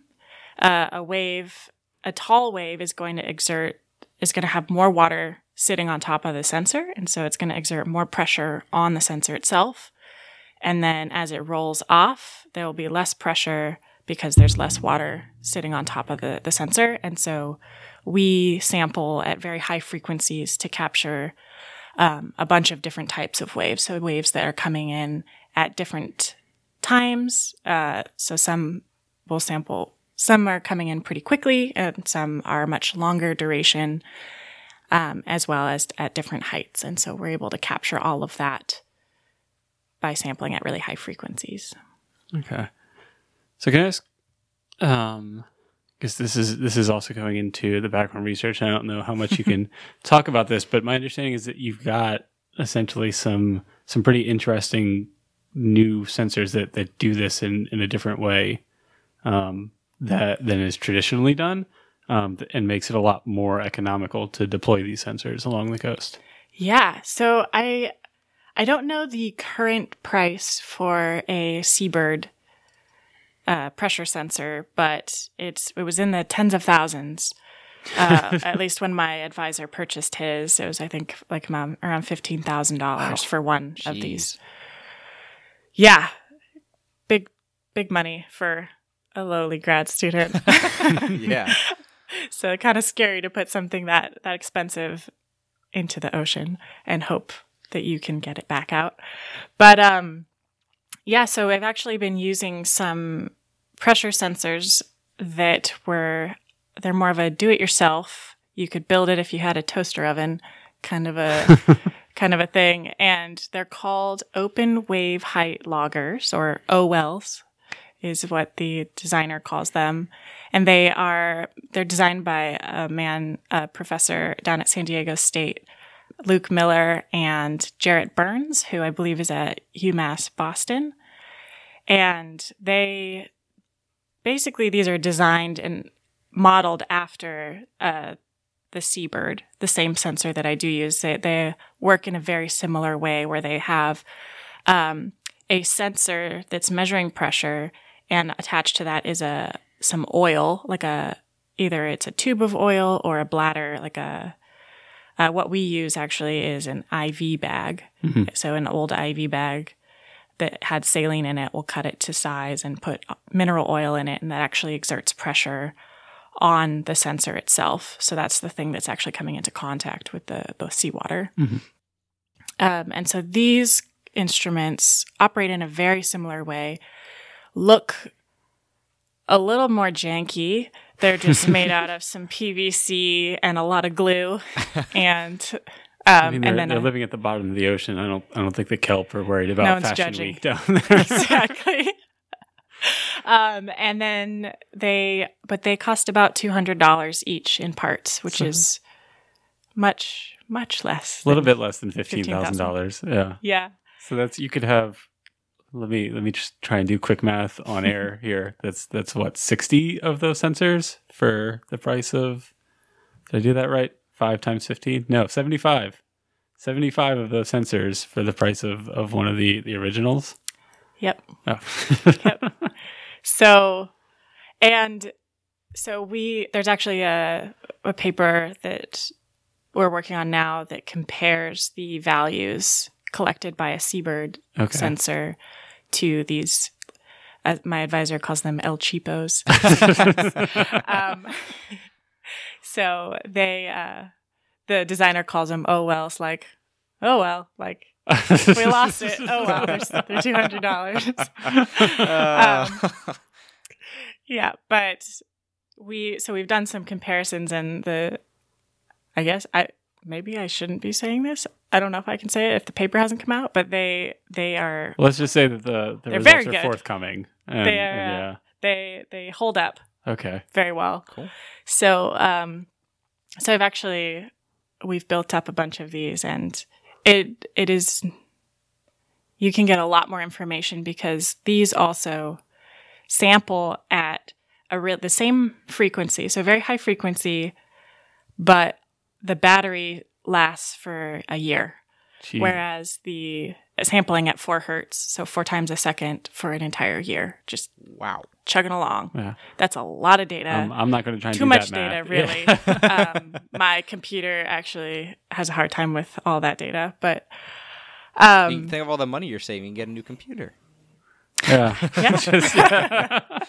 S3: uh, a wave, a tall wave is going to exert, is going to have more water sitting on top of the sensor. And so it's going to exert more pressure on the sensor itself. And then as it rolls off, there will be less pressure because there's less water sitting on top of the, the sensor. And so we sample at very high frequencies to capture um, a bunch of different types of waves. So waves that are coming in at different times. Uh, so some will sample some are coming in pretty quickly, and some are much longer duration, um, as well as at different heights. And so we're able to capture all of that by sampling at really high frequencies.
S2: Okay. So can I ask, um, because this is this is also going into the background research. I don't know how much you can *laughs* talk about this, but my understanding is that you've got essentially some some pretty interesting new sensors that that do this in in a different way. Um, that than is traditionally done, um, and makes it a lot more economical to deploy these sensors along the coast.
S3: Yeah. So I I don't know the current price for a Seabird uh, pressure sensor, but it's it was in the tens of thousands. uh, *laughs* at least when my advisor purchased his, it was I think like around fifteen thousand wow. dollars for one Jeez. of these. Yeah, big big money for a lowly grad student. *laughs*
S1: yeah. *laughs*
S3: So kind of scary to put something that that expensive into the ocean and hope that you can get it back out. But um yeah, so I've actually been using some pressure sensors that were they're more of a do it yourself. You could build it if you had a toaster oven kind of a *laughs* kind of a thing and they're called open wave height loggers or OWLs is what the designer calls them. And they are, they're designed by a man, a professor down at San Diego State, Luke Miller and Jarrett Byrnes, who I believe is at UMass Boston. And they, basically, these are designed and modeled after, uh, the Seabird, the same sensor that I do use. They, they work in a very similar way where they have, um, a sensor that's measuring pressure and attached to that is a some oil, like a either it's a tube of oil or a bladder, like a uh, what we use actually is an IV bag. Mm-hmm. So an old IV bag that had saline in it, we'll cut it to size and put mineral oil in it, and that actually exerts pressure on the sensor itself. So that's the thing that's actually coming into contact with the, the seawater.
S2: Mhm.
S3: Um, and so these instruments operate in a very similar way, look a little more janky. They're just made out of some PVC and a lot of glue, *laughs* and um,
S2: I mean, they're,
S3: and then
S2: they're
S3: a-
S2: living at the bottom of the ocean. I don't. I don't think the kelp are worried
S3: No
S2: about
S3: one's
S2: Fashion
S3: judging.
S2: Week down *laughs* there.
S3: exactly. um, and then they, but they cost about two hundred dollars each in parts, which
S2: So-
S3: is much much less.
S2: a little bit less than fifteen thousand dollars. Yeah.
S3: Yeah.
S2: So that's you could have. Let me let me just try and do quick math on air *laughs* here. That's that's what sixty of those sensors for the price of. Did I do that right? Five times fifteen? No, seventy-five. Seventy-five of those sensors for the price of of one of the the originals.
S3: Yep.
S2: Oh. *laughs*
S3: Yep. So, and so we there's actually a a paper that we're working on now that compares the values collected by a seabird
S2: okay.
S3: sensor to these. As my advisor calls them El Cheapos. *laughs* um, so they, uh, the designer calls them, oh well, it's like, oh well, like we lost it. Oh well, they're, they're two hundred dollars.
S1: Uh, *laughs*
S3: Yeah, but we so we've done some comparisons, and the I guess I maybe I shouldn't be saying this. I don't know if I can say it if the paper hasn't come out, but they they are
S2: Let's just say that the, the results
S3: very
S2: are
S3: good.
S2: forthcoming. And,
S3: They are,
S2: and
S3: they they hold up.
S2: Okay.
S3: very well.
S1: Cool.
S3: So um so I've actually we've built up a bunch of these and it it is you can get a lot more information because these also sample at a real the same frequency, so very high frequency, but the battery lasts for a year.
S2: Gee.
S3: Whereas the sampling at four hertz, so four times a second for an entire year, just
S1: wow.
S3: chugging along.
S2: Yeah.
S3: That's a lot of data
S2: Um, I'm not going to try and
S3: too
S2: do
S3: much
S2: that
S3: data,
S2: math.
S3: really.
S2: Yeah. *laughs*
S3: um, my computer actually has a hard time with all that data, but um,
S1: Think think of all the money you're saving. Get a new computer.
S2: yeah.
S3: Yeah. *laughs*
S2: Just- yeah. *laughs*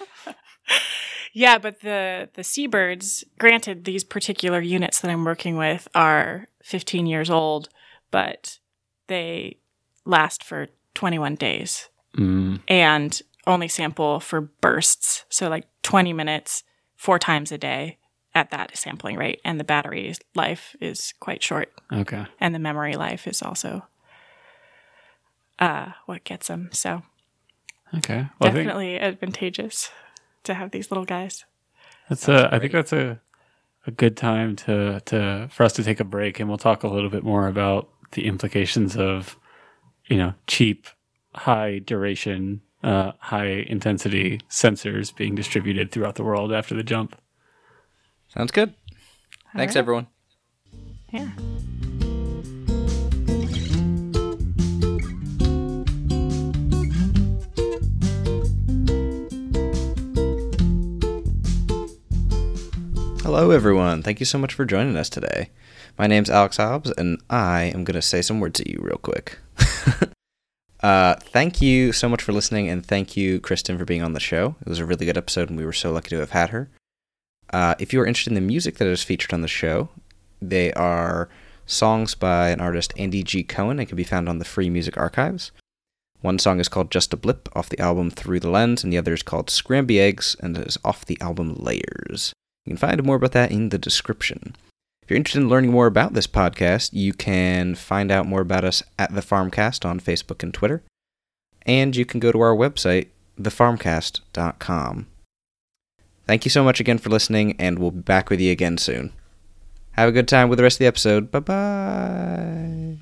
S3: yeah, but the the seabirds, granted, these particular units that I'm working with are 15 years old, but they last for 21 days
S2: Mm,
S3: and only sample for bursts, so like 20 minutes, four times a day at that sampling rate, and the battery life is quite short.
S2: okay.
S3: and the memory life is also uh, what gets them. So
S2: Okay. Well,
S3: definitely advantageous to have these little guys.
S2: that's a. I think that's a a good time to to for us to take a break, and we'll talk a little bit more about the implications of you know cheap, high duration, uh, high intensity sensors being distributed throughout the world after the jump.
S1: Sounds good. Thanks,
S3: right.
S1: everyone.
S3: Yeah.
S1: Hello, everyone. Thank you so much for joining us today. My name's Alex Hobbs, and I am going to say some words to you real quick. *laughs* uh, thank you so much for listening, and thank you, Kristen, for being on the show. It was a really good episode, and we were so lucky to have had her. Uh, if you are interested in the music that is featured on the show, they are songs by an artist, Andy G. Cohen, and can be found on the Free Music Archives. One song is called Just a Blip off the album Through the Lens, and the other is called Scramby Eggs and is off the album Layers. You can find more about that in the description. If you're interested in learning more about this podcast, you can find out more about us at The Farmcast on Facebook and Twitter. And you can go to our website, thefarmcast.com. Thank you so much again for listening, and we'll be back with you again soon. Have a good time with the rest of the episode. Bye bye.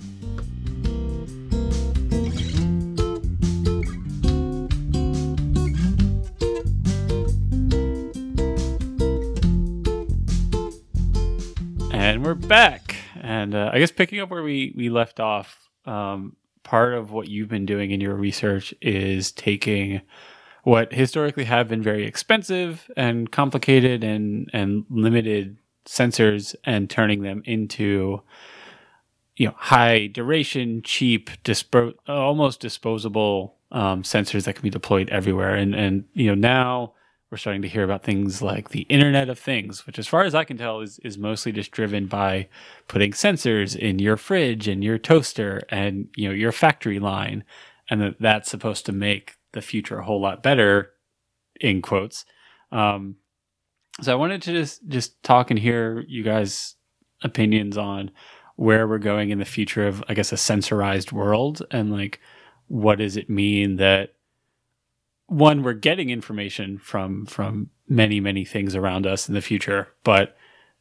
S2: And we're back. And uh, I guess picking up where we, we left off, um, part of what you've been doing in your research is taking what historically have been very expensive and complicated and, and limited sensors and turning them into you know high duration, cheap, almost disposable um, sensors that can be deployed everywhere. And and you know now we're starting to hear about things like the Internet of Things, which, as far as I can tell, is, is mostly just driven by putting sensors in your fridge and your toaster and you know your factory line, and that that's supposed to make the future a whole lot better, in quotes. Um, so I wanted to just just talk and hear you guys' opinions on where we're going in the future of, I guess, a sensorized world and like what does it mean that one we're getting information from from many many things around us in the future but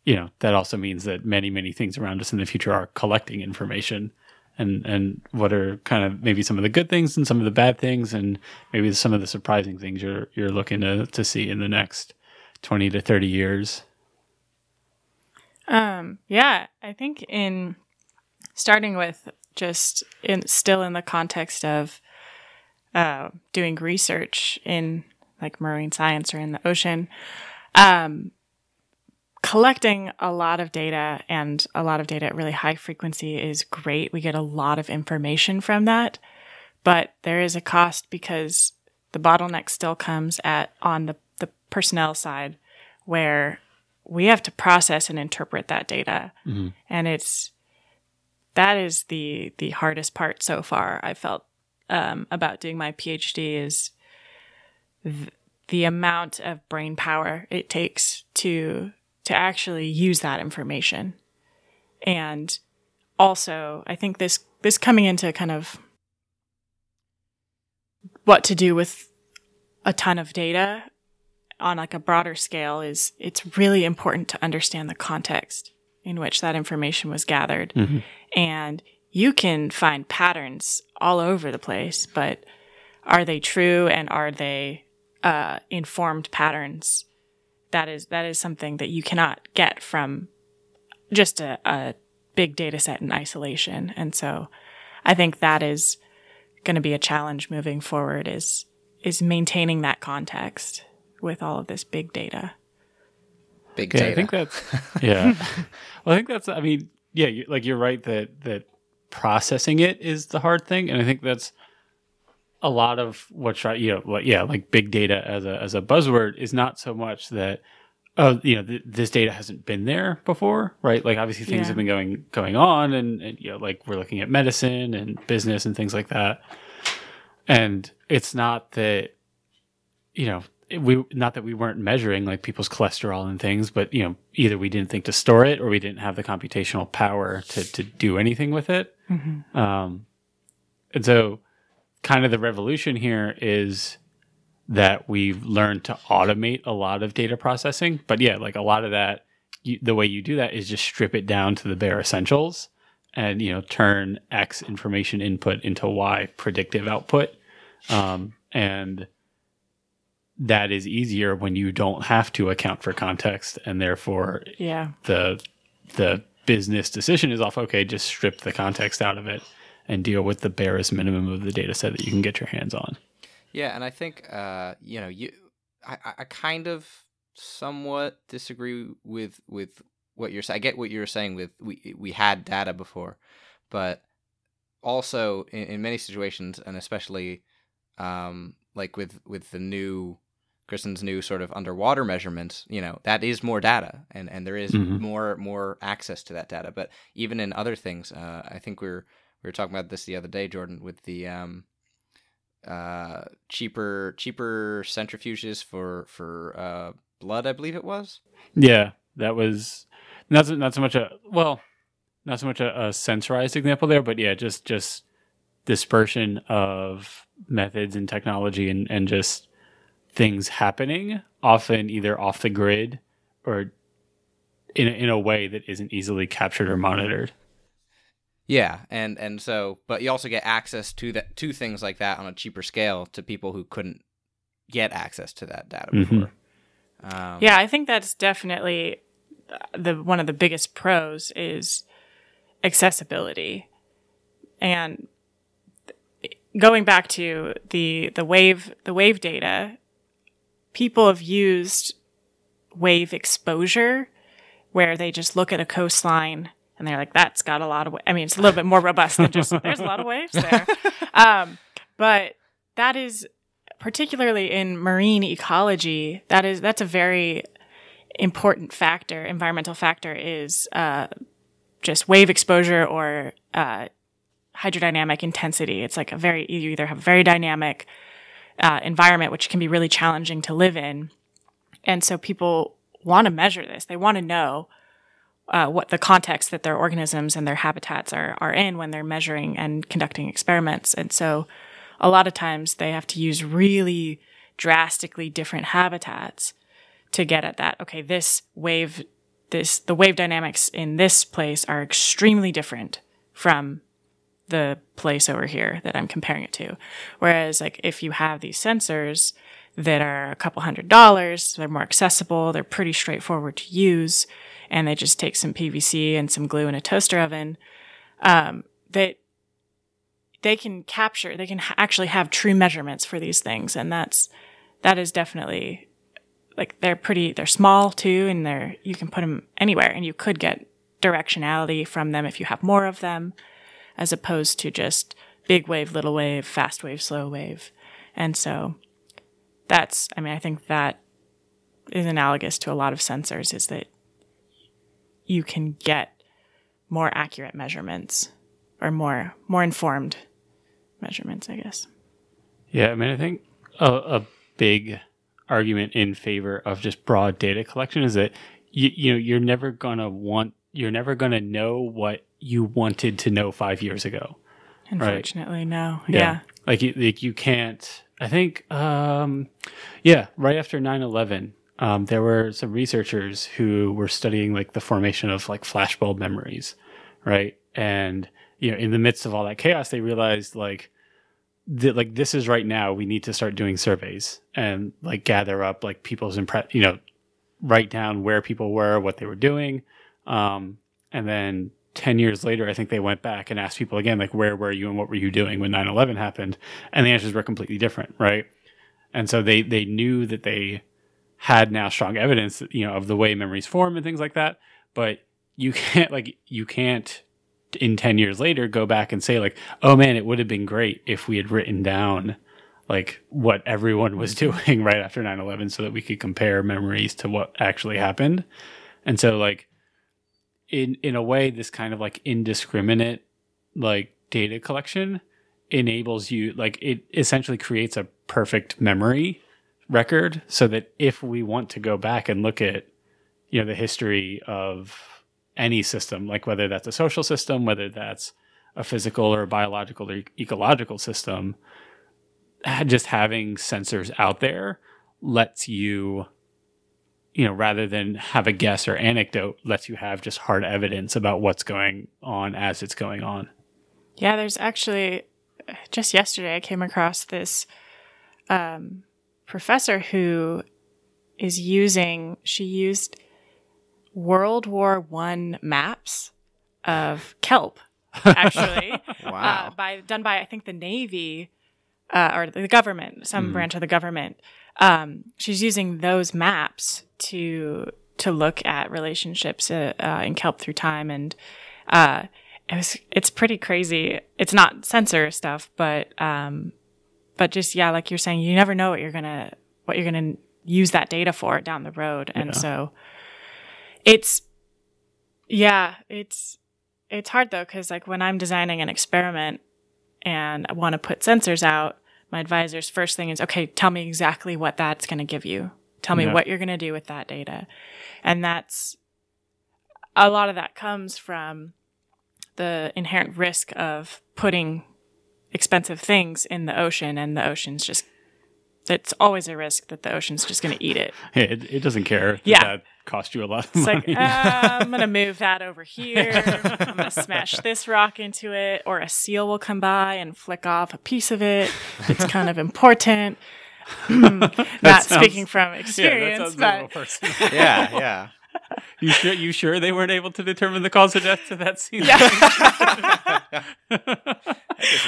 S2: you know that also means that many many things around us in the future are collecting information. And and what are kind of maybe some of the good things and some of the bad things and maybe some of the surprising things you're you're looking to to see in the next 20 to 30 years.
S3: Um yeah i think in starting with just in still in the context of uh, doing research in like marine science or in the ocean, um, collecting a lot of data and a lot of data at really high frequency is great. We get a lot of information from that, but there is a cost because the bottleneck still comes at on the, the personnel side where we have to process and interpret that data. Mm-hmm. And it's that is the the hardest part so far. I felt um, about doing my PhD is th- the amount of brain power it takes to to actually use that information, and also I think this this coming into kind of what to do with a ton of data on like a broader scale is it's really important to understand the context in which that information was gathered mm-hmm. and you can find patterns all over the place, but are they true and are they uh, informed patterns? That is that is something that you cannot get from just a, a big data set in isolation. And so I think that is going to be a challenge moving forward is is maintaining that context with all of this big data.
S1: Big data.
S2: Yeah, I think that's *laughs* yeah. well, I think that's. I mean, yeah, you, like you're right that that processing it is the hard thing, and I think that's a lot of what you know, what, yeah, like big data as a as a buzzword is not so much that oh, you know, th- this data hasn't been there before, right? Like obviously things yeah. have been going going on, and, and you know, like we're looking at medicine and business and things like that, and it's not that you know we not that we weren't measuring like people's cholesterol and things, but you know, either we didn't think to store it or we didn't have the computational power to to do anything with it. Mm-hmm. Um, and so, kind of the revolution here is that we've learned to automate a lot of data processing. But yeah, like a lot of that, you, the way you do that is just strip it down to the bare essentials, and you know, turn X information input into Y predictive output, um, and that is easier when you don't have to account for context and therefore
S3: yeah.
S2: the the business decision is off. Okay just strip the context out of it and deal with the barest minimum of the data set that you can get your hands on.
S1: Yeah and i think uh you know you i i kind of somewhat disagree with with what you're saying i get what you're saying with we we had data before but also in, in many situations and especially um like with with the new Kristen's new sort of underwater measurements, you know, that is more data, and and there is mm-hmm. more more access to that data. But even in other things, uh, I think we are we were talking about this the other day, Jordan, with the um, uh, cheaper cheaper centrifuges for for uh, blood, I believe it was.
S2: Yeah, that was not so, not so much a well, not so much a, a sensorized example there, but yeah, just just dispersion of methods and technology and and just things happening, often either off the grid or in a, in a way that isn't easily captured or monitored.
S1: Yeah, and and so, but you also get access to that to things like that on a cheaper scale to people who couldn't get access to that data mm-hmm. before.
S3: Mm-hmm. Um, yeah, I think that's definitely the one of the biggest pros is accessibility, and going back to the the wave the wave data people have used wave exposure where they just look at a coastline and they're like, that's got a lot of, wa-. I mean, it's a little bit more robust than just, *laughs* there's a lot of waves there. Um, but that is particularly in marine ecology, that is that's a very important factor, environmental factor, is uh, just wave exposure or uh, hydrodynamic intensity. It's like a very you either have very dynamic uh, environment, which can be really challenging to live in, and so people want to measure this. They want to know uh, what the context that their organisms and their habitats are are in when they're measuring and conducting experiments. And so, a lot of times they have to use really drastically different habitats to get at that. Okay, this wave, this the wave dynamics in this place are extremely different from the place over here that I'm comparing it to. Whereas, like, if you have these sensors that are a couple hundred dollars, they're more accessible, they're pretty straightforward to use, and they just take some PVC and some glue in a toaster oven, um, that they can capture, they can actually have true measurements for these things. And that's, that is definitely like they're pretty, they're small too, and they're, you can put them anywhere and you could get directionality from them if you have more of them, as opposed to just big wave, little wave, fast wave, slow wave. And so that's, I mean, I think that is analogous to a lot of sensors is that you can get more accurate measurements or more more informed measurements, I guess.
S2: Yeah, I mean, I think a, a big argument in favor of just broad data collection is that you you know you're never gonna want you're never gonna know what you wanted to know five years ago.
S3: Unfortunately, right? no. Yeah. yeah.
S2: Like you, like you can't. I think, um, yeah, right after 9 11, um, there were some researchers who were studying like the formation of like flashbulb memories, right? And you know, in the midst of all that chaos, they realized like that like this is right now. We need to start doing surveys and like gather up like people's impress, you know, write down where people were, what they were doing, um, and then 10 years later, I think they went back and asked people again, like, where were you and what were you doing when 9 11 happened? And the answers were completely different, right? And so they, they knew that they had now strong evidence, you know, of the way memories form and things like that. But you *laughs* can't like you can't in 10 years later go back and say like, "Oh man, it would have been great if we had written down like what everyone was *laughs* doing right after 9/11 so that we could compare memories to what actually happened." And so like in in a way this kind of like indiscriminate like data collection enables you like it essentially creates a perfect memory record so that if we want to go back and look at you know the history of any system like whether that's a social system whether that's a physical or a biological or ecological system just having sensors out there lets you you know rather than have a guess or anecdote lets you have just hard evidence about what's going on as it's going on
S3: yeah there's actually just yesterday i came across this um, professor who is using she used World War One maps of kelp, *laughs* actually, wow. uh, by done by I think the Navy uh, or the government, some mm. branch of the government. Um, she's using those maps to to look at relationships uh, uh in kelp through time, and uh, it was it's pretty crazy. It's not sensor stuff, but um, but just yeah, like you're saying, you never know what you're gonna what you're gonna use that data for down the road, and yeah. so it's yeah, it's it's hard though because like when I'm designing an experiment and I want to put sensors out, my advisor's first thing is, okay, tell me exactly what that's going to give you. Tell me yeah. what you're going to do with that data, and that's a lot of that comes from the inherent risk of putting expensive things in the ocean and the ocean's just it's always a risk that the ocean's just going to eat it.
S2: it. It doesn't care. yeah. That cost you a lot of
S3: it's
S2: money.
S3: Like, uh, I'm going *laughs* to move that over here. I'm going to smash *laughs* this rock into it, or a seal will come by and flick off a piece of it. It's kind of important. *laughs* Not sounds, speaking from experience, yeah, but
S1: yeah, yeah.
S2: You sure? You sure they weren't able to determine the cause of death to that scene?
S3: Yeah.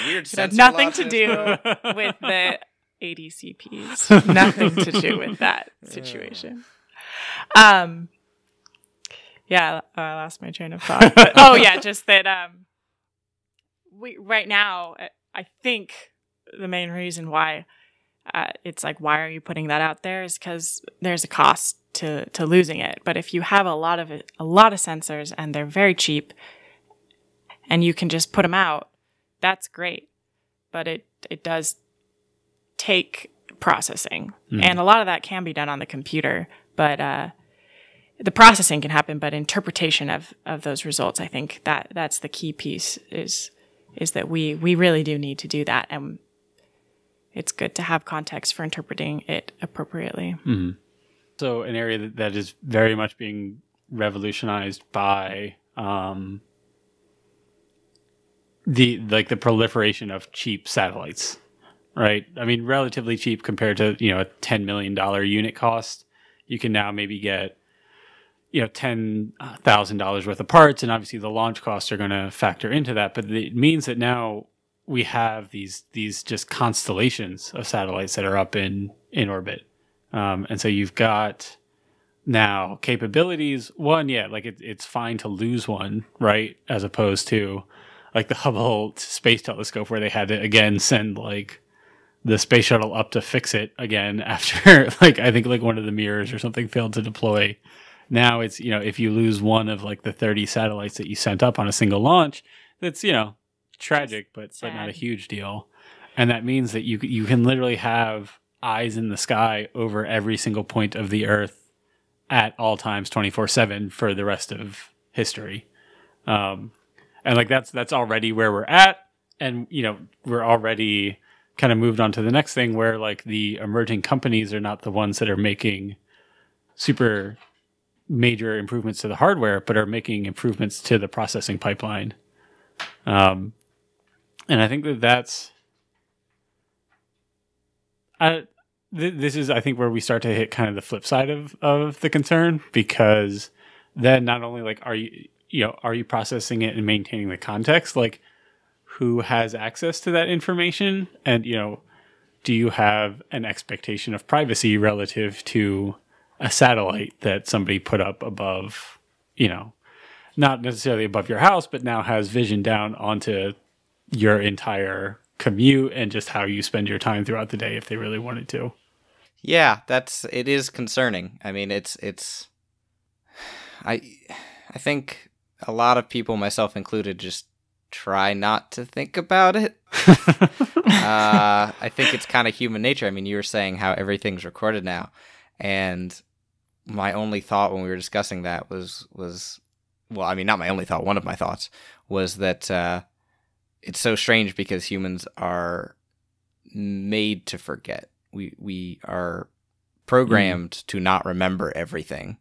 S3: weird. It had nothing to do with the ADCPs. *laughs* nothing to do with that *laughs* situation. Um. Yeah, I lost my train of thought. But, oh yeah, *laughs* just that. Um. We right now, I think the main reason why uh, it's like why are you putting that out there? Is because there's a cost to to losing it. But if you have a lot of it, a lot of sensors and they're very cheap, and you can just put them out, that's great. But it it does take processing, and a lot of that can be done on the computer. But uh, the processing can happen, but interpretation of of those results, I think that that's the key piece is is that we we really do need to do that, and it's good to have context for interpreting it appropriately.
S2: So an area that, that is very much being revolutionized by um, the like the proliferation of cheap satellites, right? I mean, relatively cheap compared to you know a ten million dollar unit cost. You can now maybe get you know ten thousand dollars worth of parts, and obviously the launch costs are going to factor into that. But it means that now we have these these just constellations of satellites that are up in in orbit, um, and so you've got now capabilities. One, yeah, like it, it's fine to lose one, right? As opposed to like the Hubble *laughs* Space Telescope, where they had to again send like the space shuttle up to fix it again *laughs* after like I think like one of the mirrors or something failed to deploy. Now it's you know if you lose one of like the thirty satellites that you sent up on a single launch, that's you know tragic, but but not a huge deal. And that means that you you can literally have eyes in the sky over every single point of the Earth at all times, twenty four seven for the rest of history. Um, and like that's that's already where we're at, and you know we're already kind of moved on to the next thing where like the emerging companies are not the ones that are making super major improvements to the hardware, but are making improvements to the processing pipeline. Um, and I think that that's, I, th- this is, I think, where we start to hit kind of the flip side of, of the concern because then not only like, are you, you know, are you processing it and maintaining the context? Like, who has access to that information? And, you know, do you have an expectation of privacy relative to a satellite that somebody put up above, you know, not necessarily above your house, but now has vision down onto your entire commute and just how you spend your time throughout the day if they really wanted to.
S1: Yeah, that's it is concerning. I mean, it's it's I I think a lot of people, myself included, just try not to think about it. *laughs* uh, I think it's kind of human nature. I mean, you were saying how everything's recorded now, and my only thought when we were discussing that was was well, I mean, not my only thought. One of my thoughts was that uh, it's so strange because humans are made to forget. We we are programmed to not remember everything.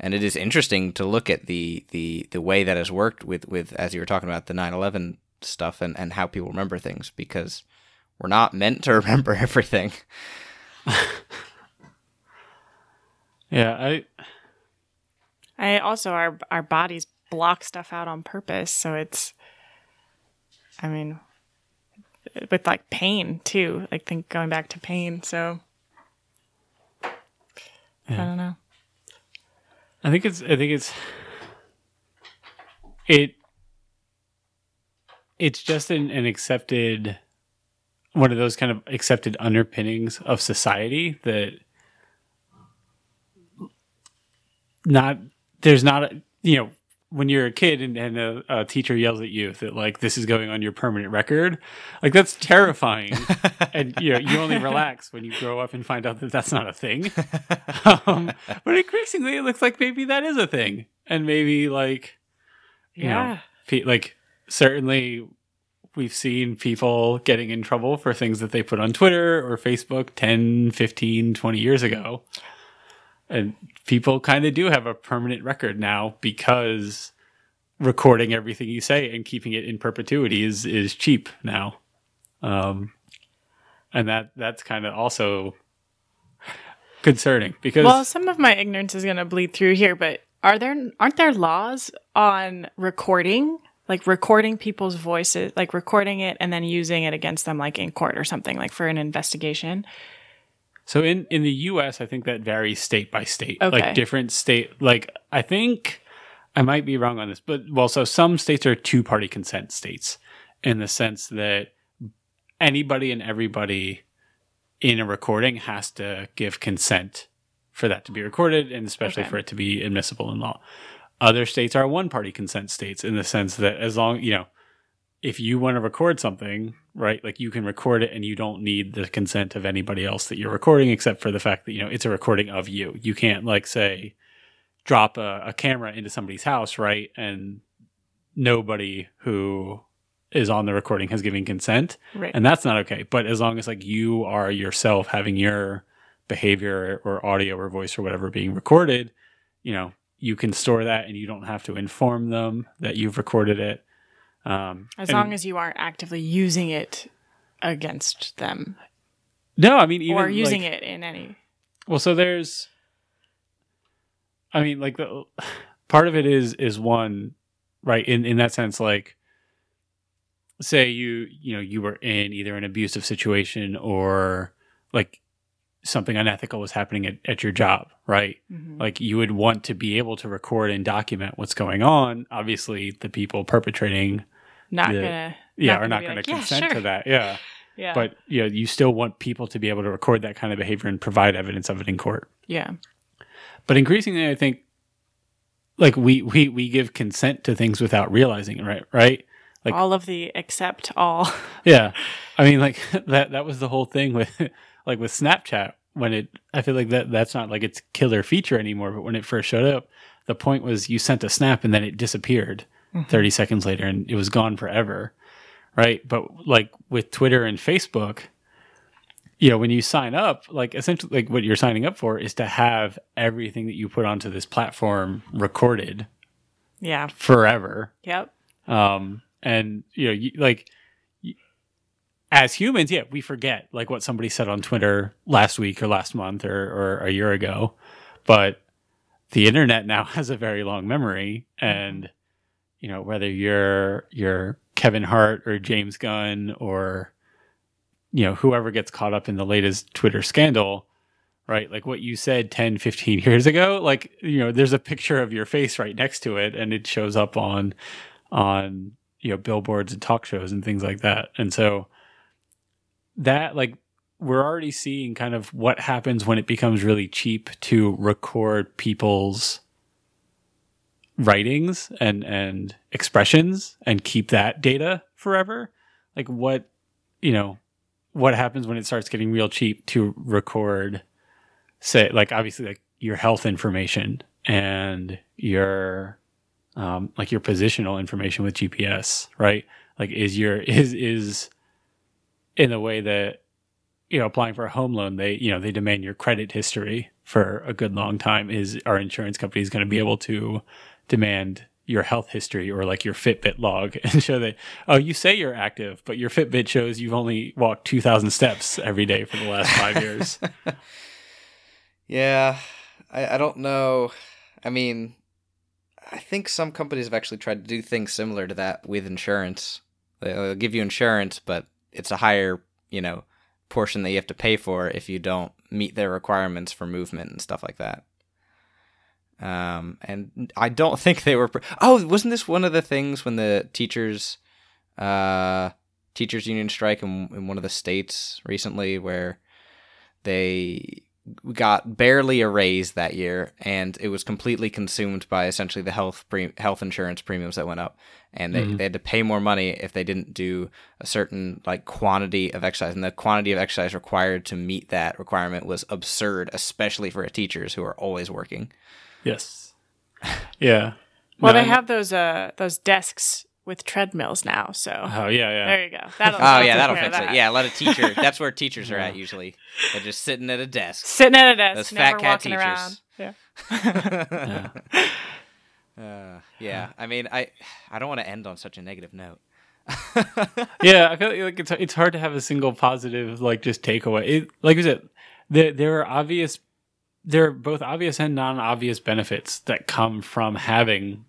S1: And it is interesting to look at the, the, the way that has worked with, with as you were talking about the 9/11 stuff and, and how people remember things because we're not meant to *laughs* remember everything. *laughs*
S2: Yeah, I
S3: I also our our bodies block stuff out on purpose, so it's I mean with like pain too. Like think going back to pain, so I don't know.
S2: I think it's I think it's it it's just an, an accepted one of those kind of accepted underpinnings of society that not there's not a, you know when you're a kid and, and a, a teacher yells at you that like this is going on your permanent record like that's terrifying *laughs* and you know you only relax when you grow up and find out that that's not a thing *laughs* um, but increasingly it looks like maybe that is a thing and maybe like you know,
S3: Yeah.
S2: pe- like certainly we've seen people getting in trouble for things that they put on Twitter or Facebook 10, 15, 20 years ago. And people kind of do have a permanent record now because recording everything you say and keeping it in perpetuity is is cheap now. Um and that that's kind of also concerning because
S3: Well, some of my ignorance is going to bleed through here, but are there aren't there laws on recording, like recording people's voices, like recording it and then using it against them, like in court or something, like for an investigation?
S2: So in in the U.S., I think that varies state by state.
S3: Okay.
S2: Like different state, like I think I might be wrong on this, but well, so some states are two party consent states in the sense that anybody and everybody in a recording has to give consent for that to be recorded and especially
S3: Okay.
S2: for it to be admissible in law. Other states are one party consent states in the sense that as long, you know, if you want to record something, right, like you can record it and you don't need the consent of anybody else that you're recording except for the fact that, you know, it's a recording of you. You can't like say drop a, a camera into somebody's house, right? And nobody who is on the recording has given consent
S3: Right.
S2: and that's not okay but as long as like you are yourself having your behavior or audio or voice or whatever being recorded you know you can store that and you don't have to inform them that you've recorded it um
S3: as long as you aren't actively using it against them
S2: no i mean even
S3: or using
S2: like-
S3: it in any.
S2: Well, so there's, I mean, like the part of it is is one, right? In in that sense, like, say you you know you were in either an abusive situation or like something unethical was happening at, at your job, right?
S3: Mhm.
S2: Like you would want to be able to record and document what's going on. Obviously, the people perpetrating,
S3: Not
S2: the-
S3: gonna.
S2: yeah,
S3: Not
S2: are
S3: gonna
S2: not going
S3: like,
S2: to
S3: "Yeah,
S2: consent to that. Yeah *laughs*
S3: Yeah.
S2: but you know, you still want people to be able to record that kind of behavior and provide evidence of it in court.
S3: yeah.
S2: But increasingly, I think like we we we give consent to things without realizing it, right? Right? like-
S3: all of the except all. *laughs*
S2: Yeah. I mean, like *laughs* that that was the whole thing with like with Snapchat when it. I feel like that that's not like its killer feature anymore. But when it first showed up, the point was you sent a snap and then it disappeared
S3: Mm-hmm.
S2: 30 seconds later and it was gone forever. Right. But like with Twitter and Facebook, you know, when you sign up, like essentially, like what you're signing up for is to have everything that you put onto this platform recorded
S3: yeah.
S2: forever.
S3: Yep.
S2: Um, and you know, you, like as humans, yeah, we forget like what somebody said on Twitter last week or last month or, or a year ago, but the internet now *laughs* has a very long memory, and you know whether you're you're Kevin Hart or James Gunn or you know whoever gets caught up in the latest Twitter scandal. Right, like what you said 10, 15 *laughs* years ago, like, you know, there's a picture of your face right next to it and it shows up on on you know billboards and talk shows and things like that and so that like we're already seeing kind of what happens when it becomes really cheap to record people's writings and and expressions and keep that data forever like what you know what happens when it starts getting real cheap to record say like obviously like your health information and your um, like your positional information with GPS, right? Like is your *laughs* is is in the way that you know applying for a home loan, they you know they demand your credit history for a good long time. Is our insurance company is going to be able to demand your health history or like your Fitbit log *laughs* and show that oh you say you're active, but your Fitbit shows you've only walked two thousand steps every day for the last five years. *laughs*
S1: Yeah, I, I don't know. I mean, I think some companies have actually tried to do things similar to that with insurance. They'll give you insurance, but it's a higher, you know, portion that you have to pay for if you don't meet their requirements for movement and stuff like that. Um, and I don't think they were. Pr- oh, wasn't this one of the things when the teachers, uh, teachers union strike in, in one of the states recently where they got barely a raise that year, and it was completely consumed by essentially the health pre- health insurance premiums that went up, and they,
S2: Mhm.
S1: they had to pay more money if they didn't do a certain like quantity of exercise, and the quantity of exercise required to meet that requirement was absurd, especially for teachers who are always working.
S2: Yes. *laughs* Yeah.
S3: Well,
S2: No,
S3: they
S2: I-
S3: have those uh those desks with treadmills now, so
S2: Oh yeah, yeah.
S3: there you go. That'll, *laughs*
S1: Oh yeah, that'll fix
S3: of
S1: it.
S3: that.
S1: Yeah, let a teacher. *laughs* That's where teachers are at usually. They're just sitting at a desk.
S3: Sitting at a desk,
S1: Those
S3: never
S1: fat cat
S3: walking around.
S1: teachers.
S3: Yeah.
S1: Uh, yeah, I mean, I I don't want to end on such a negative note.
S2: yeah, I feel like it's it's hard to have a single positive like just takeaway. It, like I said, there there are obvious, there are both obvious and non-obvious benefits that come from having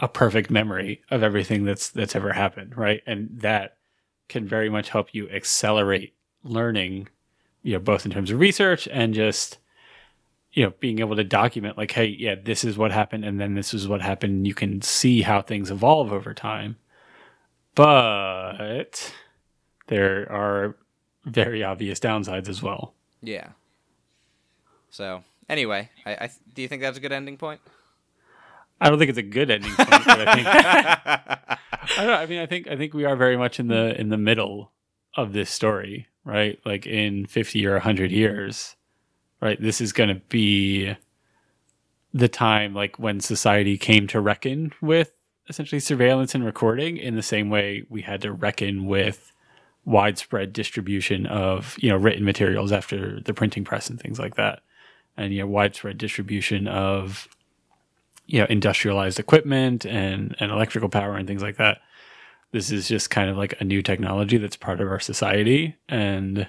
S2: a perfect memory of everything that's that's ever happened, right? And that can very much help you accelerate learning, you know, both in terms of research and just you know being able to document like hey yeah this is what happened and then this is what happened you can see how things evolve over time but there are very obvious downsides as well.
S1: Yeah. So anyway, I, I do you think that's a good ending point?
S2: I don't think it's a good ending point, I think *laughs* I I mean I think I think we are very much in the in the middle of this story, right? Like in 50 or 100 years, right? This is going to be the time like when society came to reckon with essentially surveillance and recording in the same way we had to reckon with widespread distribution of you know written materials after the printing press and things like that and you know widespread distribution of you know industrialized equipment and and electrical power and things like that this is just kind of like a new technology that's part of our society and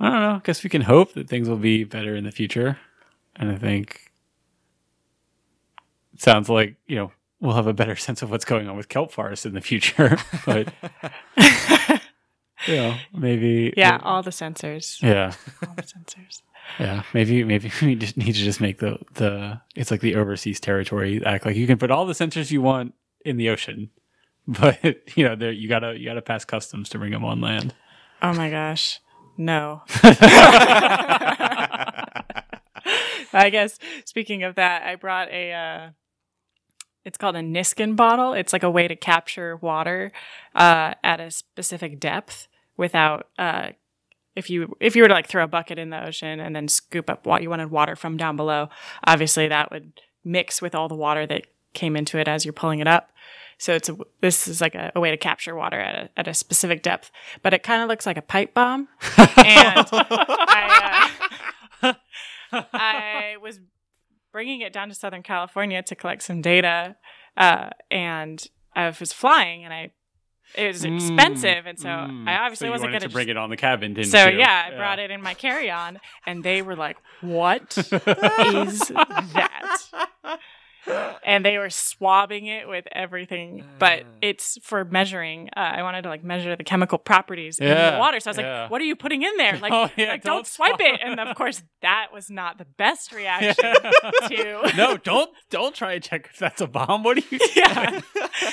S2: i don't know i guess we can hope that things will be better in the future and i think it sounds like you know we'll have a better sense of what's going on with kelp forests in the future *laughs* but *laughs* you know maybe
S3: Yeah, all the sensors.
S2: yeah
S3: All the sensors.
S2: Yeah, maybe maybe *laughs* we just need to just make the the it's like the overseas territory act like you can put all the sensors you want in the ocean, *laughs* but you know there you gotta you gotta pass customs to bring them on land.
S3: Oh my gosh. No. *laughs* I guess speaking of that, I brought a uh it's called a Niskin bottle. It's like a way to capture water uh at a specific depth without uh if you if you were to like throw a bucket in the ocean and then scoop up what you wanted water from down below, obviously that would mix with all the water that came into it as you're pulling it up. So it's a, this is like a, a way to capture water at a, at a specific depth, but it kind of looks like a pipe bomb. and *laughs* I, uh, I was bringing it down to Southern California to collect some data, uh, and I was flying, and I it was expensive, and so
S2: Mm.
S3: I obviously
S2: So
S3: wasn't going
S2: to bring it on the cabin, didn't
S3: So
S2: you?
S3: yeah, I brought it in my carry on, and they were like, "What *laughs* is that?" And they were swabbing it with everything, but it's for measuring. Uh, I wanted to like measure the chemical properties in the water, so I was
S2: yeah.
S3: like, "What are you putting in there? *laughs* Like,
S2: Oh, yeah,
S3: like don't,
S2: don't
S3: swipe it." And of course, that was not the best *laughs* reaction to.
S2: no, don't don't try to check if that's a bomb. What are you? *laughs*
S3: yeah.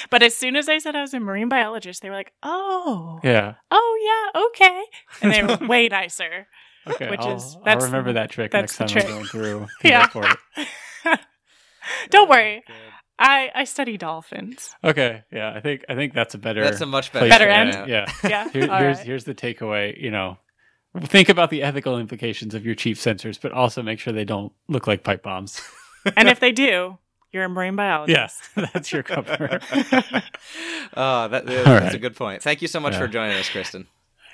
S3: But as soon as I said I was a marine biologist, they were like, "Oh,
S2: Yeah.
S3: oh yeah, okay," and they were way nicer.
S2: Okay.
S3: Which
S2: I'll,
S3: is-
S2: I'll remember that trick
S3: that's
S2: next time
S3: trick.
S2: I'm going through.
S3: Yeah.
S2: For *laughs* it.
S3: Don't worry, I I study dolphins.
S2: Okay. Yeah. I think I think that's a better.
S1: That's a much better,
S3: Better
S2: to
S3: end?
S2: Yeah.
S3: Yeah, *laughs*
S2: Here- here's
S3: right.
S2: here's the takeaway. You know, think about the ethical implications of your cheap sensors, but also make sure they don't look like pipe bombs. *laughs*
S3: and if they do, you're a marine biologist.
S2: yes, that's your cover.
S1: Oh, that, that's
S2: All
S1: a good point. Thank you so much
S2: Yeah.
S1: for joining us, Kristen.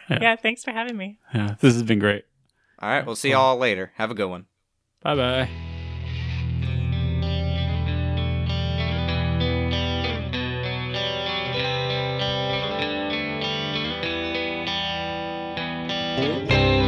S3: yeah. Thanks for having me.
S2: yeah, this has been great.
S1: All right, we'll see y'all later. Have a good one.
S2: Bye bye.
S4: Música